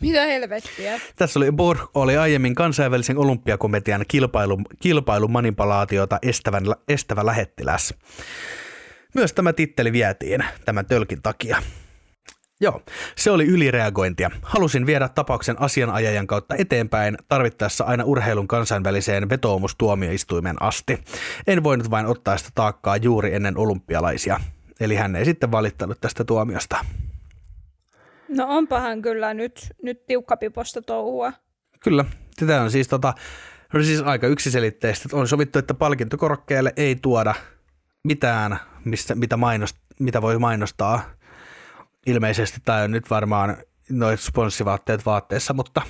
Mitä helvettiä? Tässä oli Borg oli aiemmin kansainvälisen olympiakomitean kilpailu, kilpailumanipulaatiota estävän, estävä lähettiläs. Myös tämä titteli vietiin tämän tölkin takia. Joo, se oli ylireagointia. Halusin viedä tapauksen asianajajan kautta eteenpäin, tarvittaessa aina urheilun kansainväliseen vetoomustuomioistuimen asti. En voinut vain ottaa sitä taakkaa juuri ennen olympialaisia. Eli hän ei sitten valittanut tästä tuomiosta. No onpahan kyllä nyt, nyt tiukkapiposta touhua. Kyllä. Tätä on siis, tota, no siis aika yksiselitteistä. On sovittu, että palkintokorokkeelle ei tuoda mitään, mistä, mitä, mainost, mitä voi mainostaa. Ilmeisesti tämä on nyt varmaan noin sponssivaatteet vaatteessa, mutta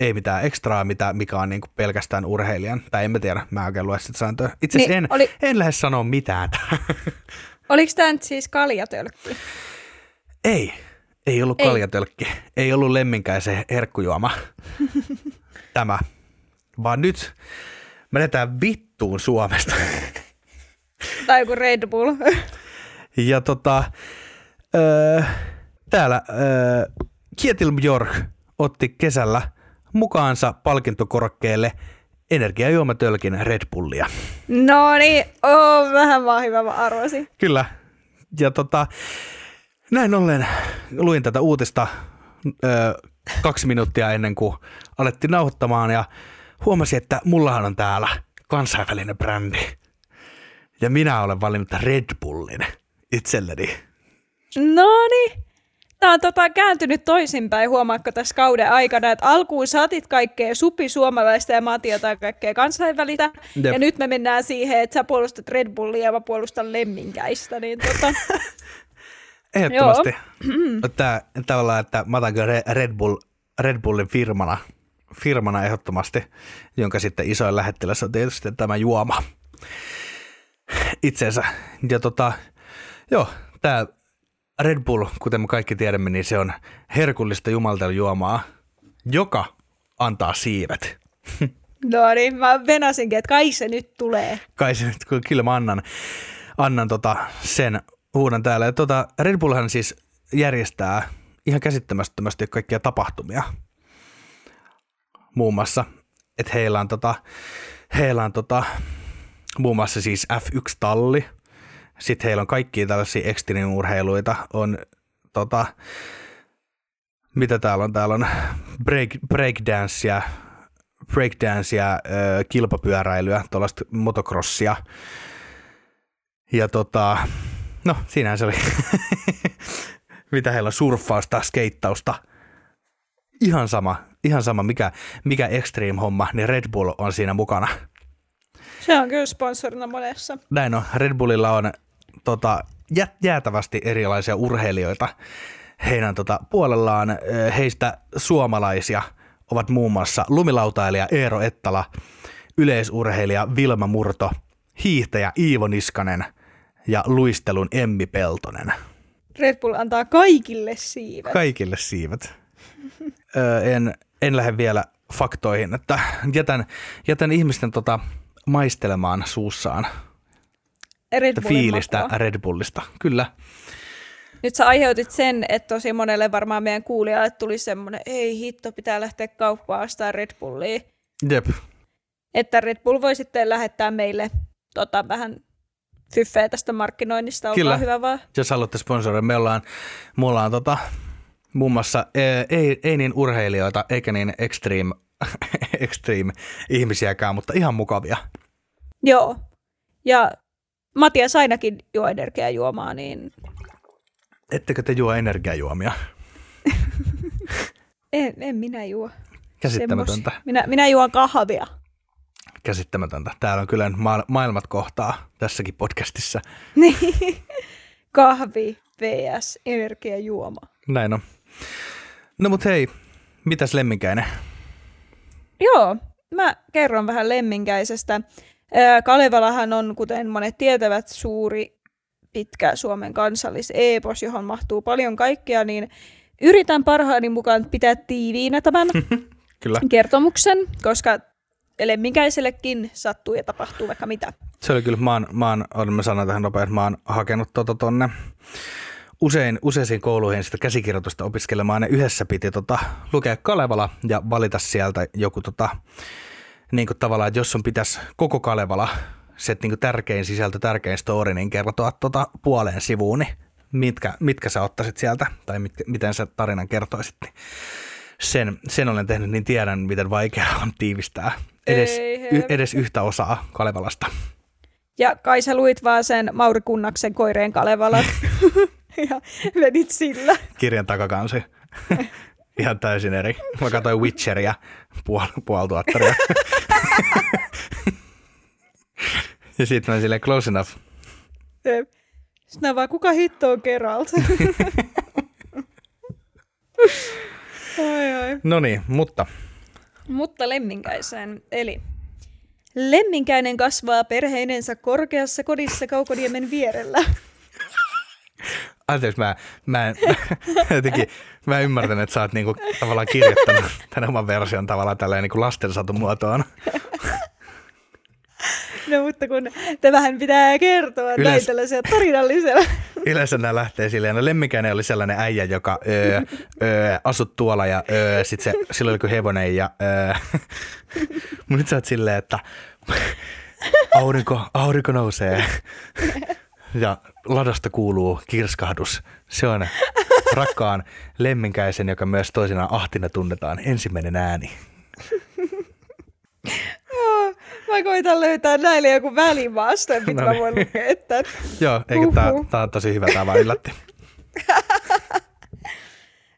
ei mitään ekstraa, mitä, mikä on niin kuin pelkästään urheilijan. Tai en mä tiedä, mä oikein lue sitä sääntöä. Itse asiassa Niin, en, oli- en lähde sanoa mitään. Oliko tämä nyt siis kaljatölkki? ei, ei ollut Ei. kaljatölkki. Ei ollut lemminkäisen herkkujuoma. Tämä. Vaan nyt menetään vittuun Suomesta. Tai joku Red Bull? Ja tota, öö, täällä öö, Kietil Björk otti kesällä mukaansa palkintokorokkeelle energiajuomatölkin Red Bullia. no niin, oh, vähän vaan hyvä, mä arvasin. Kyllä. Ja tota, näin ollen luin tätä uutista öö, kaksi minuuttia ennen kuin alettiin nauhoittamaan ja huomasin, että mullahan on täällä kansainvälinen brändi. Ja minä olen valinnut Red Bullin itselleni. No niin. Tämä on tota, kääntynyt toisinpäin, huomaatko tässä kauden aikana, että alkuun saatit kaikkea supi suomalaista ja mä jotain kaikkea kansainvälistä. Jep. Ja nyt me mennään siihen, että sä puolustat Red Bullia ja mä puolustan lemminkäistä. Niin tota, Ehdottomasti. Tää, tavallaan, että mä otan kyllä Re- Red, Bull, Red Bullin firmana, firmana ehdottomasti, jonka sitten isoin lähettiläs on tietysti tämä juoma itsensä. Ja tota, joo, tämä Red Bull, kuten me kaikki tiedämme, niin se on herkullista jumaltelujuomaa, joka antaa siivet. no niin, mä venasinkin, että kai se nyt tulee. kai se nyt, kyllä mä annan, annan tota sen huudan täällä. Ja tota, Red Bullhan siis järjestää ihan käsittämättömästi kaikkia tapahtumia. Muun muassa, että heillä on, tota, heillä on tota, muun muassa siis F1-talli. Sitten heillä on kaikkia tällaisia extreme-urheiluita. On tota, mitä täällä on? Täällä on break, breakdancea, breakdancea, kilpapyöräilyä, tuollaista motocrossia. Ja tota, no siinähän se oli. Mitä heillä on, surffausta, skeittausta. Ihan sama, ihan sama mikä, mikä extreme homma, niin Red Bull on siinä mukana. Se on kyllä sponsorina monessa. Näin on, Red Bullilla on tota, jä, jäätävästi erilaisia urheilijoita. Heidän tota, puolellaan heistä suomalaisia ovat muun muassa lumilautailija Eero Ettala, yleisurheilija Vilma Murto, hiihtäjä Iivo Niskanen ja luistelun Emmi Peltonen. Red Bull antaa kaikille siivet. Kaikille siivet. Ö, en, en lähde vielä faktoihin, että jätän, jätän ihmisten tota, maistelemaan suussaan Red Bullin fiilistä makua. Red Bullista. Kyllä. Nyt sä aiheutit sen, että tosi monelle varmaan meidän kuulijalle tuli semmoinen, ei hitto, pitää lähteä kauppaan ostaa Red Bullia. Jep. Että Red Bull voi sitten lähettää meille tota, vähän fyffeä tästä markkinoinnista, olkaa Kyllä. hyvä vaan. Jos haluatte sponsoroida, me ollaan, me ollaan tota, muun muassa ee, ei, ei niin urheilijoita eikä niin extreme, extreme ihmisiäkään, mutta ihan mukavia. Joo. Ja Matias ainakin juo energiajuomaa, niin Ettekö te juo energiajuomia? en, en minä juo. Käsittämätöntä. Minä, minä juon kahvia. Käsittämätöntä. Täällä on kyllä ma- maailmat kohtaa tässäkin podcastissa. Niin. Kahvi vs. energiajuoma. Näin on. No mut hei, mitäs lemminkäinen? Joo, mä kerron vähän lemminkäisestä. Kalevalahan on, kuten monet tietävät, suuri, pitkä Suomen kansallis-epos, johon mahtuu paljon kaikkea, niin yritän parhaani mukaan pitää tiiviinä tämän Kyllä. kertomuksen, koska lemminkäisellekin sattuu ja tapahtuu vaikka mitä. Se oli kyllä, mä oon, mä oon, mä sanon tähän nopeasti, mä oon hakenut tota tonne usein, useisiin kouluihin sitä käsikirjoitusta opiskelemaan, ja yhdessä piti tota, lukea Kalevala ja valita sieltä joku tota, niin kuin tavallaan, että jos sun pitäisi koko Kalevala, se niin kuin tärkein sisältö, tärkein story, niin kertoa tota puoleen sivuun, niin mitkä, mitkä sä ottaisit sieltä, tai mitkä, miten sä tarinan kertoisit, niin sen, sen olen tehnyt, niin tiedän, miten vaikeaa on tiivistää edes, y, edes yhtä osaa Kalevalasta. Ja kai sä luit vaan sen Mauri Kunnaksen koireen Kalevalan ja vedit sillä. kirjan takakansi. Ihan täysin eri. Mä katsoin Witcheria puol, puoltuottaria. ja sitten mä silleen close enough. Sitten vaan, kuka hitto on Geralt? ai ai. No niin, mutta Mutta lemminkäiseen, eli lemminkäinen kasvaa perheinensä korkeassa kodissa Kaukoniemen vierellä. Anteeksi, mä, mä, en, jotenkin, mä ymmärtän, että sä oot niinku tavallaan kirjoittanut tämän oman version tavallaan tälleen niinku lastensatumuotoon. No mutta kun tämähän pitää kertoa Yleensä- näin tällaisella tarinallisella. Yleensä nämä lähtee silleen, no lemmikäinen oli sellainen äijä, joka öö, öö, asut tuolla ja öö, sit se, sillä oli joku hevonen ja öö, mut nyt sä oot silleen, että aurinko, aurinko nousee ja ladasta kuuluu kirskahdus. Se on rakkaan lemminkäisen, joka myös toisinaan ahtina tunnetaan, ensimmäinen ääni. Joo, Mä koitan löytää näille joku välimaasto, mitä No mä niin. voin lukea. Joo, eikö tää, tää on tosi hyvä, tää vaan yllätti.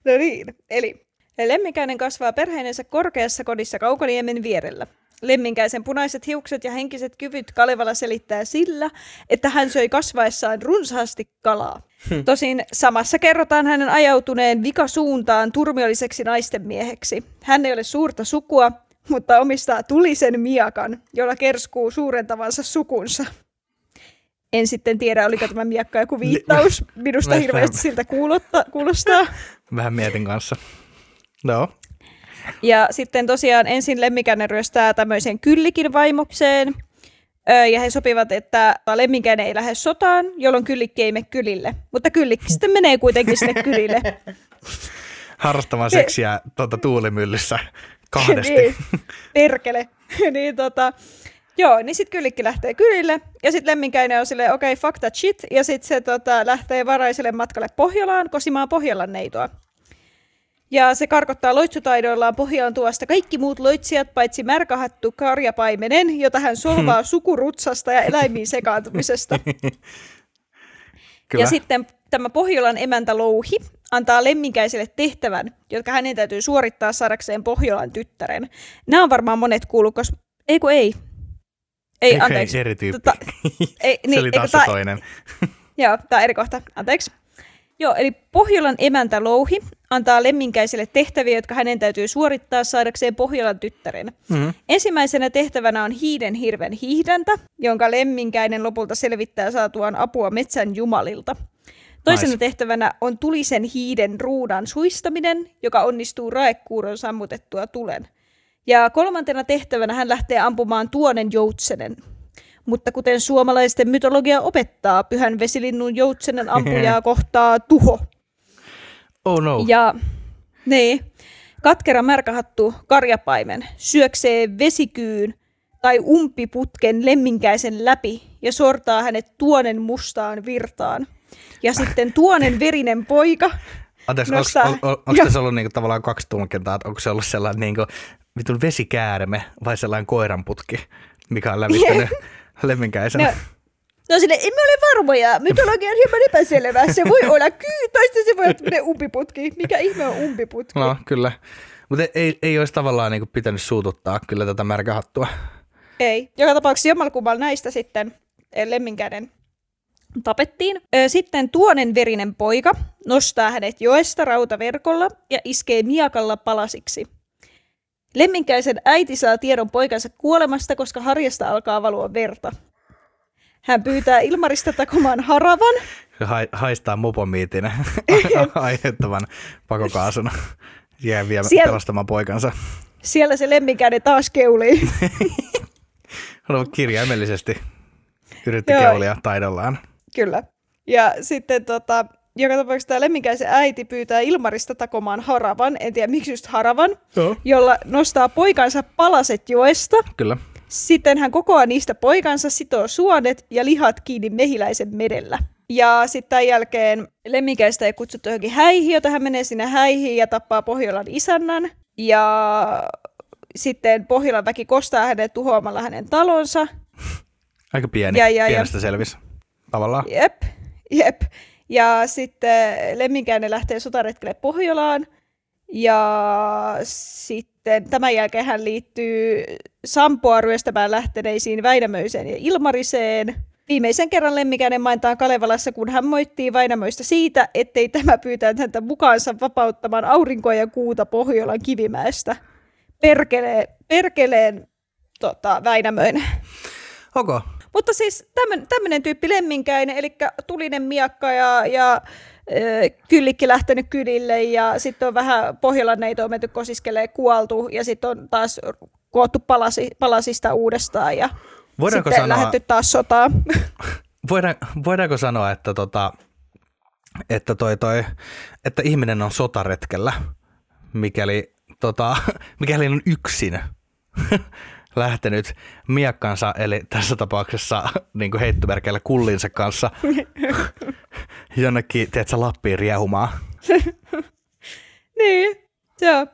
No niin, eli lemminkäinen kasvaa perheinensä korkeassa kodissa Kaukoniemen vierellä. Lemminkäisen punaiset hiukset ja henkiset kyvyt Kalevala selittää sillä, että hän söi kasvaessaan runsaasti kalaa. Tosin samassa kerrotaan hänen ajautuneen vikasuuntaan turmiolliseksi naisten mieheksi. Hän ei ole suurta sukua, mutta omistaa tulisen miakan, jolla kerskuu suurentavansa sukunsa. En sitten tiedä, oliko tämä miakka joku viittaus. Minusta hirveästi siltä kuulotta, kuulostaa. Vähän mietin kanssa. No, Ja sitten tosiaan ensin lemmikäinen ryöstää tämmöiseen kyllikin vaimokseen. Ja he sopivat, että lemminkäinen ei lähde sotaan, jolloin kyllikki ei mene kylille. Mutta kyllikki sitten menee kuitenkin sinne kylille. harrastamaan seksiä tuota, tuulimyllyssä kahdesti. niin, perkele. niin tota, joo, niin sitten kyllikki lähtee kylille. Ja sitten lemminkäinen on silleen, okei, okay, fuck that shit. Ja sitten se tota, lähtee varaiselle matkalle Pohjolaan, kosimaan Pohjolan neitoa. Ja se karkottaa loitsutaidoillaan Pohjolan tuosta kaikki muut loitsijat, paitsi märkähattu karjapaimenen, jota hän solvaa sukurutsasta ja eläimiin sekaantumisesta. Kyllä. Ja sitten tämä Pohjolan emäntä Louhi antaa lemminkäiselle tehtävän, jotka hänen täytyy suorittaa saadakseen Pohjolan tyttären. Nämä on varmaan monet kuullut, koska... Ei kun ei. Ei, Eikä anteeksi. eri tyyppi. Tota, ei, se oli eikö taas tää- toinen. Joo, tämä eri kohta. Anteeksi. Joo, eli Pohjolan emäntä Louhi antaa lemminkäiselle tehtäviä, jotka hänen täytyy suorittaa saadakseen Pohjolan tyttären. Mm-hmm. Ensimmäisenä tehtävänä on hiiden hirven hiihdäntä, jonka lemminkäinen lopulta selvittää saatuaan apua metsän jumalilta. Toisena Nice. tehtävänä on tulisen hiiden ruudan suistaminen, joka onnistuu raekuuron sammutettua tulen. Ja kolmantena tehtävänä hän lähtee ampumaan tuonen joutsenen. Mutta kuten suomalaisten mytologia opettaa, pyhän vesilinnun joutsenen ampujaa kohtaa tuho. Oh no. Ja niin, katkera märkähattu karjapaimen syöksee vesikyyn tai umpiputken lemminkäisen läpi ja sortaa hänet tuonen mustaan virtaan. Ja sitten tuonen verinen poika Anteeksi, nostaa- onko, onko Joo. tässä ollut niinku tavallaan kaksi tulkintaa, että onko se ollut sellainen niinku vitun vesikäärme vai sellainen koiranputki, mikä on lävistänyt lemminkäisen? No, No sille emme ole varmoja. Mytologia on hieman epäselvää. Se voi olla kyy, sitten se voi olla umpiputki. Mikä ihme on umpiputki? No, kyllä. Mutta ei, ei olisi tavallaan niinku pitänyt suututtaa kyllä tätä märkähattua. Ei. Joka tapauksessa jommalkummalla näistä sitten eh, lemminkäinen tapettiin. Sitten tuonen verinen poika nostaa hänet joesta rautaverkolla ja iskee miakalla palasiksi. Lemminkäisen äiti saa tiedon poikansa kuolemasta, koska harjasta alkaa valua verta. Hän pyytää Ilmarista takomaan haravan, hai, haistaa mopomiitin aiheuttavan pakokaasun. Jää vielä Siellä- pelastamaan poikansa. siellä se lemminkäinen taas keulii. Haluaa kirjaimellisesti yritti Joo. keulia taidollaan. Kyllä. Ja sitten tota, joka tapauksessa tämä lemminkäisen äiti pyytää Ilmarista takomaan haravan, en tiedä miksi just haravan, Joo. jolla nostaa poikansa palaset joesta. Kyllä. Sitten hän kokoaa niistä poikansa, sitoo suonet ja lihat kiinni mehiläisen medellä. Ja sitten tämän jälkeen lemminkäistä ei kutsuttu johonkin häihin, jota hän menee sinne häihin ja tappaa Pohjolan isännän. Ja sitten Pohjolan väki kostaa hänet tuhoamalla hänen talonsa. Aika pieni. Ja, ja, ja. Pienestä selvisi. Tavallaan. Jep, jep. Ja sitten lemminkäinen lähtee sotaretkelle Pohjolaan. Ja sitten tämän jälkeen hän liittyy Sampoa ryöstämään lähteneisiin Väinämöiseen ja Ilmariseen. Viimeisen kerran lemmikäinen mainitaan Kalevalassa, kun hän moittii Väinämöistä siitä, ettei tämä pyytänyt häntä mukaansa vapauttamaan aurinkoa ja kuuta Pohjolan kivimäestä. perkeleen, perkeleen tota, Väinämöinen. Okay. Mutta siis tämmöinen tyyppi lemminkäinen, eli tulinen miakka ja, ja kyllikki lähtenyt kylille ja sitten on vähän Pohjolanneito on menty kosiskelee kuoltu ja sitten on taas koottu palasi, palasista uudestaan ja Voidaanko sitten sanoa, lähdetty taas sotaan. Voidaan, voidaanko sanoa, että, tota, että, toi, toi, että ihminen on sotaretkellä, mikäli, tota, mikäli on yksin lähtenyt miakkansa, eli tässä tapauksessa niin kuin heittomerkeillä kullinsa kanssa jonnekin, tiedätkö, Lappiin riehumaan. niin, on.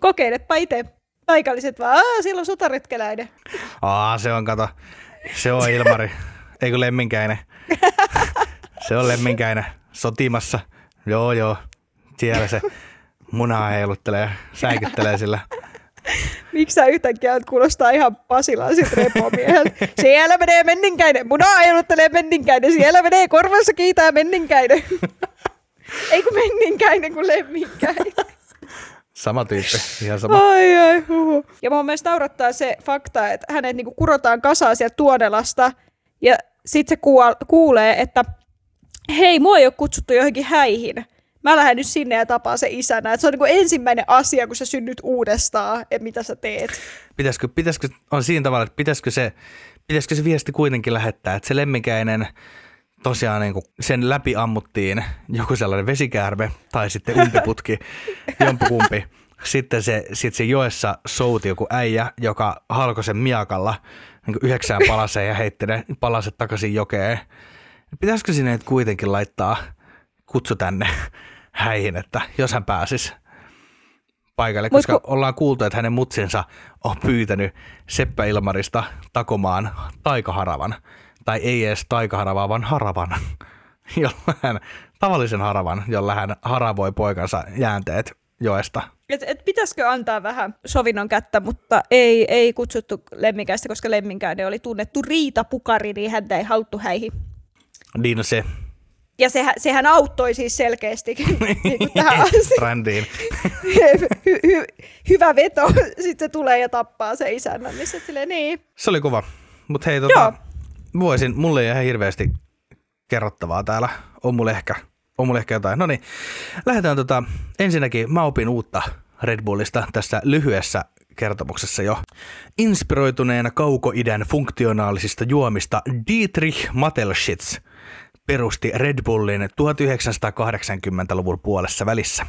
Kokeilepa itse. Paikalliset vaan, aah, siellä on sotaretkeläinen. Aa, se on, kato, se on Ilmari. Eikö lemminkäinen? Se on lemminkäinen sotimassa. Joo, joo. Siellä se munaa heiluttelee, säikyttelee sillä Miksi sä yhtäkkiä kuulostaa ihan Pasilaiset repomieheltä? Siellä menee menninkäinen, muna ajeluttelee menninkäinen, siellä menee korvassa kiitää menninkäinen. Ei kun menninkäinen kuin lemminkäinen. Sama tyyppi, ihan sama. Ai, ai, huhu. Ja mun mielestä naurattaa se fakta, että hänet niinku kurotaan kasaan sieltä Tuonelasta, ja sitten se kuulee, että hei, mua ei ole kutsuttu johonkin häihin mä lähden nyt sinne ja tapaan se isänä. Et se on niin ensimmäinen asia, kun sä synnyt uudestaan, että mitä sä teet. Pitäisikö, pitäisikö on siinä tavalla, että pitäisikö se, pitäisikö se viesti kuitenkin lähettää, että se lemminkäinen tosiaan niin kuin sen läpi ammuttiin joku sellainen vesikäärme tai sitten umpiputki, jompikumpi. Sitten se, sit se joessa souti joku äijä, joka halkoi sen miakalla niin yhdeksään palaseen ja heitti ne palaset takaisin jokeen. Pitäisikö sinne kuitenkin laittaa kutsu tänne häihin, että jos hän pääsisi paikalle, koska Mut, ollaan kuultu, että hänen mutsinsa on pyytänyt Seppä Ilmarista takomaan taikaharavan, tai ei edes taikaharavaa, vaan haravan, jolla hän, tavallisen haravan, jolla hän haravoi poikansa jäänteet joesta. Et, et pitäisikö antaa vähän sovinnon kättä, mutta ei, ei kutsuttu lemminkäistä, koska lemminkäinen oli tunnettu riitapukari, niin häntä ei haluttu häihin. Niin no se, ja sehän, sehän auttoi siis selkeästi niin tähän Brändiin. hy, hy, hyvä veto, sitten se tulee ja tappaa se isännän. Niin se, silleen, niin. se oli kova. Mutta hei, tota, voisin, mulle ei ihan hirveästi kerrottavaa täällä. On mulle ehkä, on mulle ehkä jotain. No niin, lähdetään tota, ensinnäkin mä opin uutta Red Bullista tässä lyhyessä kertomuksessa jo. Inspiroituneena kaukoidän funktionaalisista juomista Dietrich Matelschitz – perusti Red Bullin 1980-luvun puolessa välissä.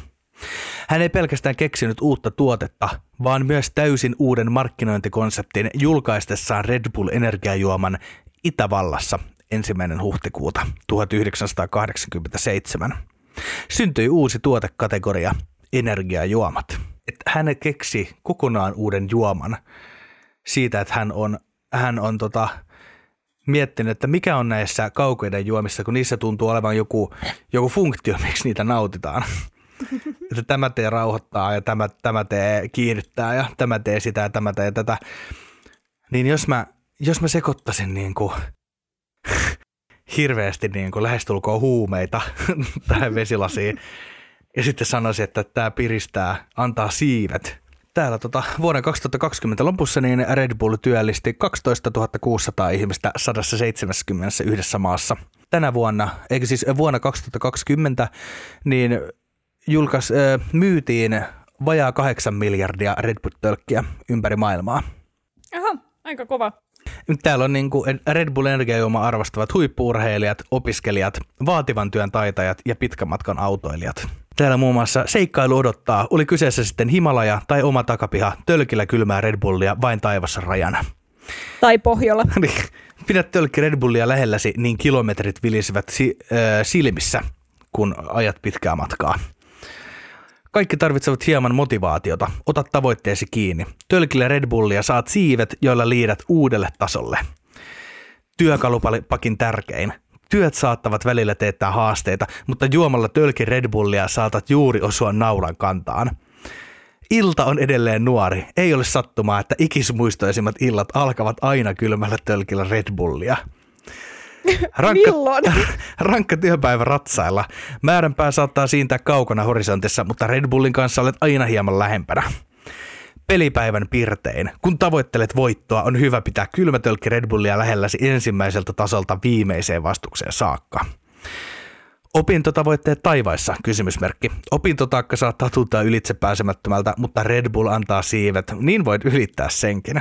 Hän ei pelkästään keksinyt uutta tuotetta, vaan myös täysin uuden markkinointikonseptin julkaistessaan Red Bull energiajuoman Itävallassa ensimmäinen huhtikuuta 1987. Syntyi uusi tuotekategoria, energiajuomat. Että hän keksi kokonaan uuden juoman siitä, että hän on, hän on tota, miettinyt, että mikä on näissä kaukoiden juomissa, kun niissä tuntuu olevan joku, joku funktio, miksi niitä nautitaan. että tämä tee rauhoittaa ja tämä, tämä tee kiihdyttää ja tämä tee sitä ja tämä tee tätä. Niin jos mä, jos mä sekoittaisin niin kuin hirveästi niin kuin lähestulkoon huumeita tähän vesilasiin ja sitten sanoisin, että tämä piristää, antaa siivet – Täällä tota, vuoden 2020 lopussa niin Red Bull työllisti 12 600 ihmistä 171 maassa. Tänä vuonna, eikä siis vuonna 2020, niin julkais, myytiin vajaa 8 miljardia Red Bull-tölkkiä ympäri maailmaa. Aha, aika kova. Täällä on niin kuin Red Bull energiajuoma arvostavat huippuurheilijat, opiskelijat, vaativan työn taitajat ja pitkän matkan autoilijat. Täällä muun muassa seikkailu odottaa, oli kyseessä sitten Himalaja tai oma takapiha, tölkillä kylmää Red Bullia vain taivassa rajana. Tai Pohjola. Niin, pidät tölkki Red Bullia lähelläsi, niin kilometrit vilisivät si- äh, silmissä, kun ajat pitkää matkaa. Kaikki tarvitsevat hieman motivaatiota. Ota tavoitteesi kiinni. Tölkillä Red Bullia saat siivet, joilla liidät uudelle tasolle. Työkalupakin tärkein. Työt saattavat välillä teettää haasteita, mutta juomalla tölki Red Bullia saatat juuri osua naulan kantaan. Ilta on edelleen nuori. Ei ole sattumaa, että ikismuistoisimmat illat alkavat aina kylmällä tölkillä Red Bullia. Rankka, Milloin? rankka työpäivä ratsailla. Määränpää saattaa siintää kaukana horisontissa, mutta Red Bullin kanssa olet aina hieman lähempänä. Pelipäivän pirtein. Kun tavoittelet voittoa, on hyvä pitää kylmätölkki Red Bullia lähelläsi ensimmäiseltä tasolta viimeiseen vastukseen saakka. Opintotavoitteet taivaissa, kysymysmerkki. Opintotaakka saattaa tuntua ylitse pääsemättömältä, mutta Red Bull antaa siivet, niin voit ylittää senkin.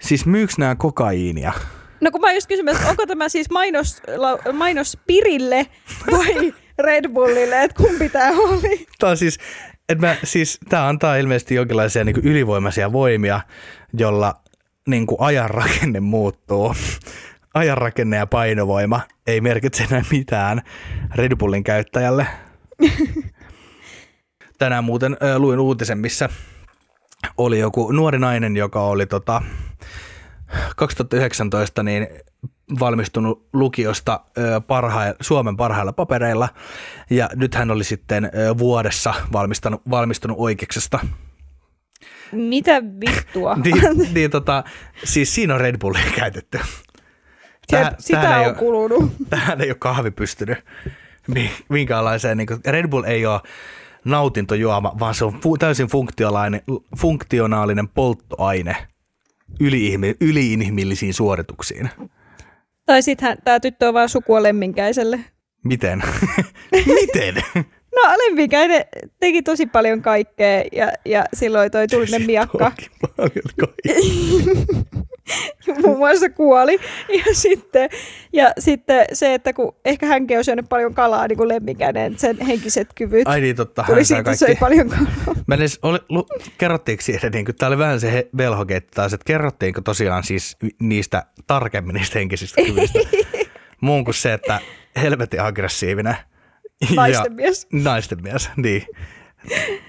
Siis myyks nää kokaiinia? No kun mä just kysymään, että onko tämä siis mainos, la- mainos Pirille vai Red Bullille, että kumpi tämä oli? Tää on siis, et mä, siis tää antaa ilmeisesti jonkinlaisia niin ylivoimaisia voimia, jolla niin ajan rakenne muuttuu. Ajanrakenne ja painovoima ei merkitse enää mitään Red Bullin käyttäjälle. Tänään muuten ö, luin uutisen, missä oli joku nuori nainen, joka oli tota, 2019 niin valmistunut lukiosta parha- Suomen parhailla papereilla ja nyt hän oli sitten vuodessa valmistanut, valmistunut oikeuksesta. Mitä vittua? Niin, niin tota, siis siinä on Red Bullia käytetty. Tähän, sitä ei on ole, kulunut. tähän ei ole kahvi pystynyt mi- minkäänlaiseen. Niin kuin, Red Bull ei ole nautintojuoma, vaan se on fu- täysin funktionaalinen, funktionaalinen polttoaine yli-ihmi- yliinhimillisiin suorituksiin. Tai sitten tämä tyttö on vaan sukua lemminkäiselle. Miten? Miten? No lemminkäinen teki tosi paljon kaikkea ja, ja silloin toi tulinen miakka paljon kaikkea. muun muassa kuoli. Ja sitten, ja sitten se, että kun ehkä hänkin on syönyt paljon kalaa, niin kuin lemminkäinen, sen henkiset kyvyt Ai niin, totta. tuli siitä, että söi kaikki. paljon kalaa. Mä edes, oli, lu, kerrottiinko siitä, niin kuin, tämä oli vähän se he- velhoke, taas, että kerrottiinko tosiaan siis niistä tarkemmin niistä henkisistä kyvyistä. Muun kuin se, että helvetin aggressiivinen. Naisten mies. Naisten mies, niin.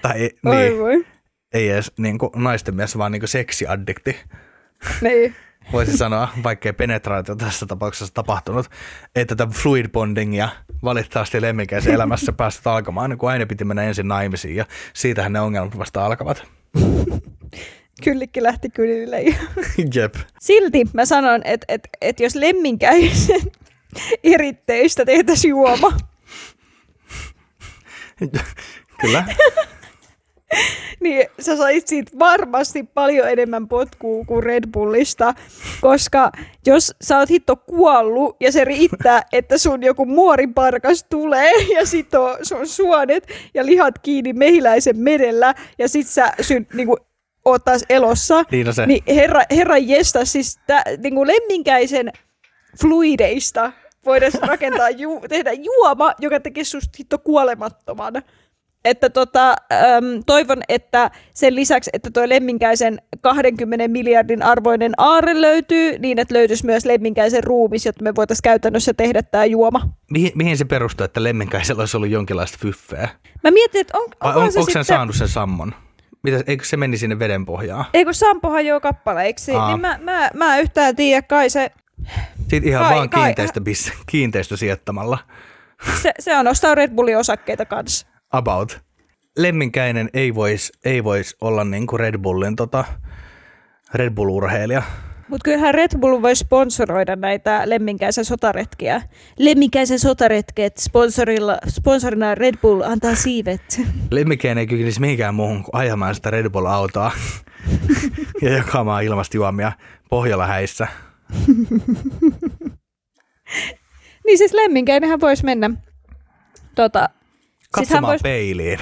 Tai ei- Oi niin, voi. ei edes niin kuin naisten mies, vaan niin kuin seksiaddikti. Niin. Voisi sanoa, vaikkei penetraatio tässä tapauksessa tapahtunut, että tätä fluid bondingia valitettavasti lemmikäisen elämässä päästä alkamaan, niin kun aina piti mennä ensin naimisiin ja siitähän ne ongelmat vasta alkavat. Kyllikki lähti kylille. Jep. Silti mä sanon, että, että, että jos lemminkäisen eritteistä tehtäisiin juoma, Kyllä. niin sä sait siitä varmasti paljon enemmän potkua kuin Red Bullista, koska jos sä oot hitto kuollut ja se riittää, että sun joku muoriparkas tulee ja sitoo sun suonet ja lihat kiinni mehiläisen merellä ja sit sä syn, niinku, oot taas elossa, Niin se. niin herra, herra jesta, siis tä, niinku lemminkäisen fluideista voidaan rakentaa, ju, tehdä juoma, joka tekee susta hitto kuolemattoman. Että tota, äm, toivon, että sen lisäksi, että tuo lemminkäisen 20 miljardin arvoinen aare löytyy, niin että löytyisi myös lemminkäisen ruumis, jotta me voitaisiin käytännössä tehdä tämä juoma. Mihin, mihin se perustuu, että lemmenkäisellä olisi ollut jonkinlaista fyffeä? Mä mietin, että on, onko on, se sitten... saanut sen sammon? Mitä, eikö se meni sinne veden pohjaan? Ei kun Sampohan joo kappaleiksi, niin mä, mä, mä yhtään tiedä, kai se, Sitten ihan Kai- vaan kai- kiinteistö, kiinteistö sijoittamalla. se, se on ostaa Red Bullin osakkeita kanssa. About. Lemminkäinen ei voisi ei vois olla niinku Red Bullin tota, Red Bull-urheilija. Mutta kyllähän Red Bull voi sponsoroida näitä lemminkäisen sotaretkiä. Lemminkäisen sotaretket sponsorilla, sponsorina Red Bull antaa siivet. Lemmikäinen ei kykenisi mihinkään muuhun kuin ajamaan sitä Red Bull-autoa ja jakamaan ilmastijuomia Pohjola häissä. niin siis lemminkäinenhän voisi mennä tota, Katsomaan voisi peiliin.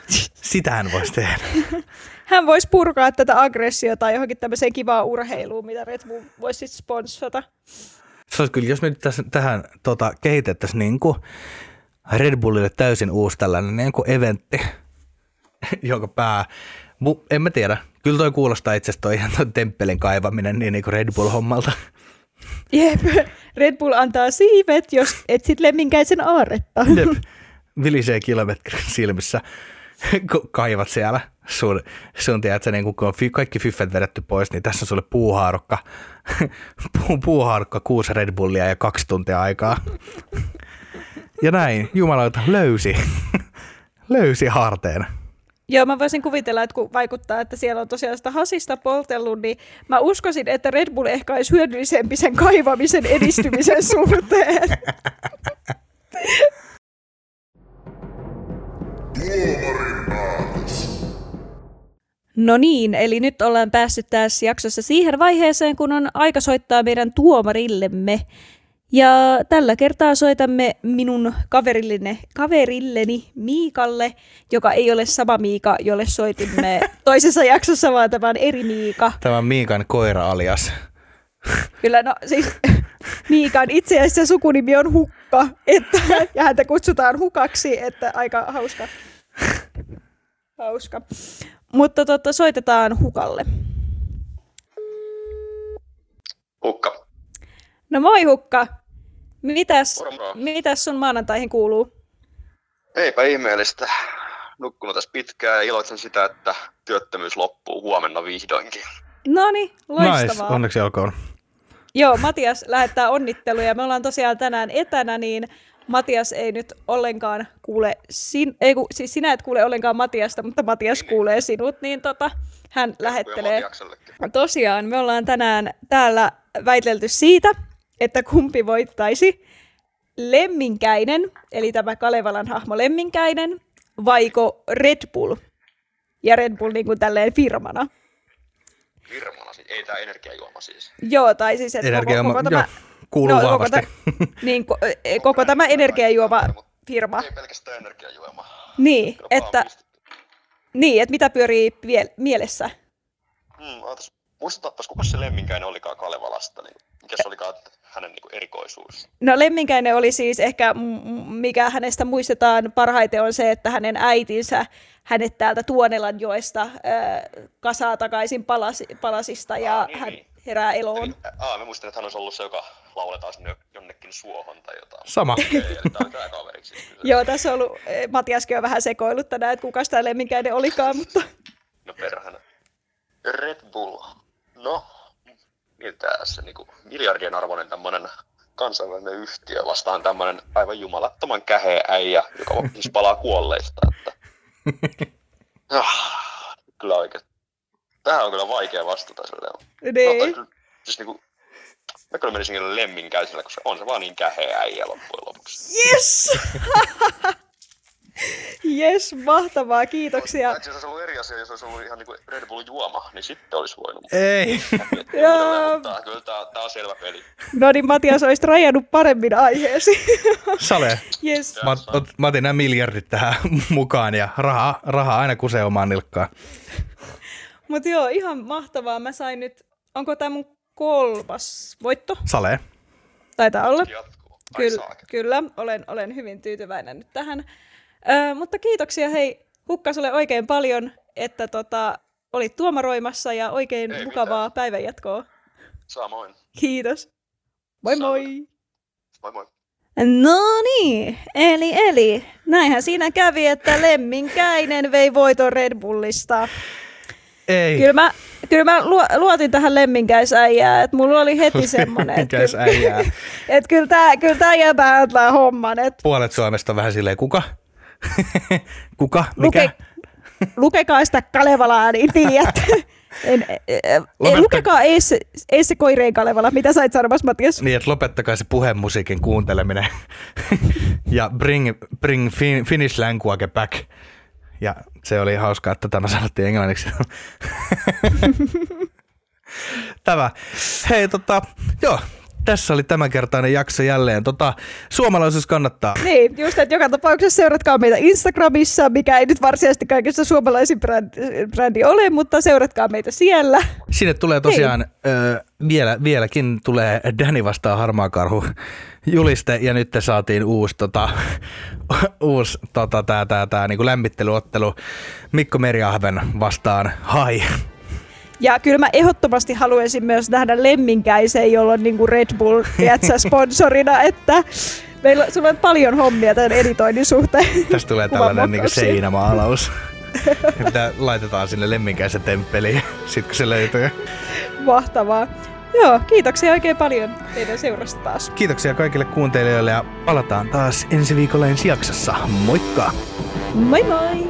Sitähän voisi tehdä. hän vois purkaa tätä aggressiota johonkin tämmöiseen kivaan urheiluun, mitä Red Bull voisi sit sponssata. Se olisi kyllä, jos me nyt tässä, tähän tota, kehitettäisiin niin kuin Red Bullille täysin uusi tällainen niin kuin eventti, jonka pää, mu, en mä tiedä, kyllä toi kuulostaa itse asiassa toi ihan toi temppelin kaivaminen niin, niin kuin Red Bull-hommalta. Jep, Red Bull antaa siivet, jos etsit lemminkäisen aaretta. Jep. Vilisee kilometrin silmissä, kun kaivat siellä sun, sun tiedät, niin kun on kaikki fyffet vedetty pois, niin tässä on sulle puuhaarukka, puu, puuhaarukka, kuusi Red Bullia ja kaksi tuntia aikaa. Ja näin, jumalauta, löysi, löysi harteen. Joo, mä voisin kuvitella, että kun vaikuttaa, että siellä on tosiaan sitä hasista poltellut, niin mä uskoisin, että Red Bull ehkä olisi hyödyllisempi sen kaivamisen edistymisen suhteen. Tuomarin päätös. No niin, eli nyt ollaan päässyt tässä jaksossa siihen vaiheeseen, kun on aika soittaa meidän tuomarillemme. Ja tällä kertaa soitamme minun kaverilleni, kaverilleni Miikalle, joka ei ole sama Miika, jolle soitimme toisessa jaksossa, vaan tämä on eri Miika. Tämä on Miikan koira alias. Kyllä, no siis Miikan itse asiassa sukunimi on Hukka, että, ja häntä kutsutaan Hukaksi, että aika hauska. Hauska. Mutta totta, soitetaan Hukalle. Hukka. No moi Hukka. Mitäs, Moro, moro. mitäs sun maanantaihin kuuluu? Eipä ihmeellistä. Nukkunut tässä pitkään ja iloitsen sitä, että työttömyys loppuu huomenna vihdoinkin. Noni, Nice, loistavaa. onneksi olkoon. Joo, Matias lähettää onnitteluja. Me ollaan tosiaan tänään etänä, niin Matias ei nyt ollenkaan kuule, sin- ei, ku, siis sinä et kuule ollenkaan Matiasta, mutta Matias kuulee sinut, niin tota, hän lähettelee. Tosiaan, me ollaan tänään täällä väitelty siitä, että kumpi voittaisi. Lemminkäinen, eli tämä Kalevalan hahmo Lemminkäinen, vaiko Red Bull? Ja Red Bull niin kuin tälleen firmana. Firmana siis. Ei tää energiajuoma siis. Joo, tai siis, että koko, Energiajuoma, koko tämä... joo, kuuluu koko, vahvasti. tä, niin, ko, eh, koko tämä energiajuoma firma. Ei pelkästään energiajuoma. Niin, Kyllä että, niin, että mitä pyörii vie- mielessä. Hmm, ootas. Muistutapas, kuka se lemminkäinen olikaan Kalevalasta? Niin, mikä se olikaan hänen niin erikoisuus? No Lemminkäinen oli siis ehkä, mikä hänestä muistetaan parhaiten on se, että hänen äitinsä hänet täältä Tuonelanjoesta äh, kasaa takaisin palasi, palasista ja Aa, niin, hän niin. herää eloon. Eli, aa, mä muistin, että hän olisi ollut se, joka lauletaan sinne jonnekin suohon tai jotain. Sama. On kaveriksi. Joo, tässä on ollut, eh, Matiaskin on vähän sekoillut tänään, että kuka sitä Lemminkäinen olikaan, mutta No perhana. Red Bull. No, miltä se niinku miljardien arvoinen tämmönen kansainvälinen yhtiö vastaan tämmönen aivan jumalattoman käheä äijä, joka siis palaa kuolleista. Että... Ah, kyllä oikein. Tähän on kyllä vaikea vastata silleen. No, niin. kyllä, siis niinku, mä kyllä menisin kyllä lemminkäisellä, koska on se vaan niin käheä äijä loppujen lopuksi. Yes! yes, mahtavaa, kiitoksia. Jos olisi ollut eri asia, jos olisi ollut ihan niinku Red Bull juoma, niin sitten olisi voinut. Ei. Mutta kyllä tää, tää on selvä peli. No niin, Matias olisi rajannut paremmin aiheesi. Sale. yes. Mä, ot, mä otin nämä miljardit tähän mukaan ja rahaa, rahaa aina kusee omaan nilkkaan. Mutta joo, ihan mahtavaa. Mä sain nyt, onko tämä mun kolmas voitto? Sale. Taitaa olla. Jatkuu. Kyllä, kyllä olen, olen hyvin tyytyväinen nyt tähän. Ö, mutta kiitoksia hei Hukka sulle oikein paljon, että tota, olit tuomaroimassa ja oikein Ei mukavaa mitään. päivänjatkoa. Samoin. Kiitos. Moi moi! Moi moi. No niin, eli eli, näinhän siinä kävi, että Lemminkäinen vei voiton Red Bullista. Ei. Kyllä mä, kyllä mä luo, luotin tähän lemminkäisäijään, että mulla oli heti semmoinen, että kyllä, Lemminkäisäijää. et kyllä tää, kyllä tää jäbä antaa homman, että Puolet Suomesta vähän silleen, kuka? kuka? Mikä? luke, lukekaa sitä Kalevalaa, niin tiedät. En, en, Lopetta- lukekaa ei se, ei se koireen Kalevala. Mitä sait sanomassa, Matias? Niin, että lopettakaa se puhemusiikin kuunteleminen. ja bring, bring fin, Finnish language back. Ja se oli hauskaa, että tämä sanottiin englanniksi. tämä. Hei, tota, joo, tässä oli tämänkertainen jakso jälleen. Tota, suomalaisuus kannattaa. Niin, just, että joka tapauksessa seuratkaa meitä Instagramissa, mikä ei nyt varsinaisesti kaikessa suomalaisin brändi, brändi ole, mutta seuratkaa meitä siellä. Sinne tulee tosiaan ö, vielä, vieläkin tulee Danny vastaan harmaa karhu juliste ja nyt saatiin uusi, tota, uusi tota, tää, tää, tää, niinku lämmittelyottelu Mikko Meriahven vastaan Hai. Ja kyllä mä ehdottomasti haluaisin myös nähdä Lemminkäisen, jolla on niinku Red Bull tiedätkö, sponsorina, että meillä sulla on paljon hommia tämän editoinnin suhteen. Tästä tulee tällainen niinku seinämaalaus. Mitä laitetaan sinne lemminkäisen temppeliin, sit kun se löytyy. Mahtavaa. Joo, kiitoksia oikein paljon teidän seurasta taas. Kiitoksia kaikille kuuntelijoille ja palataan taas ensi viikolla ensi jaksossa. Moikka! Moi moi!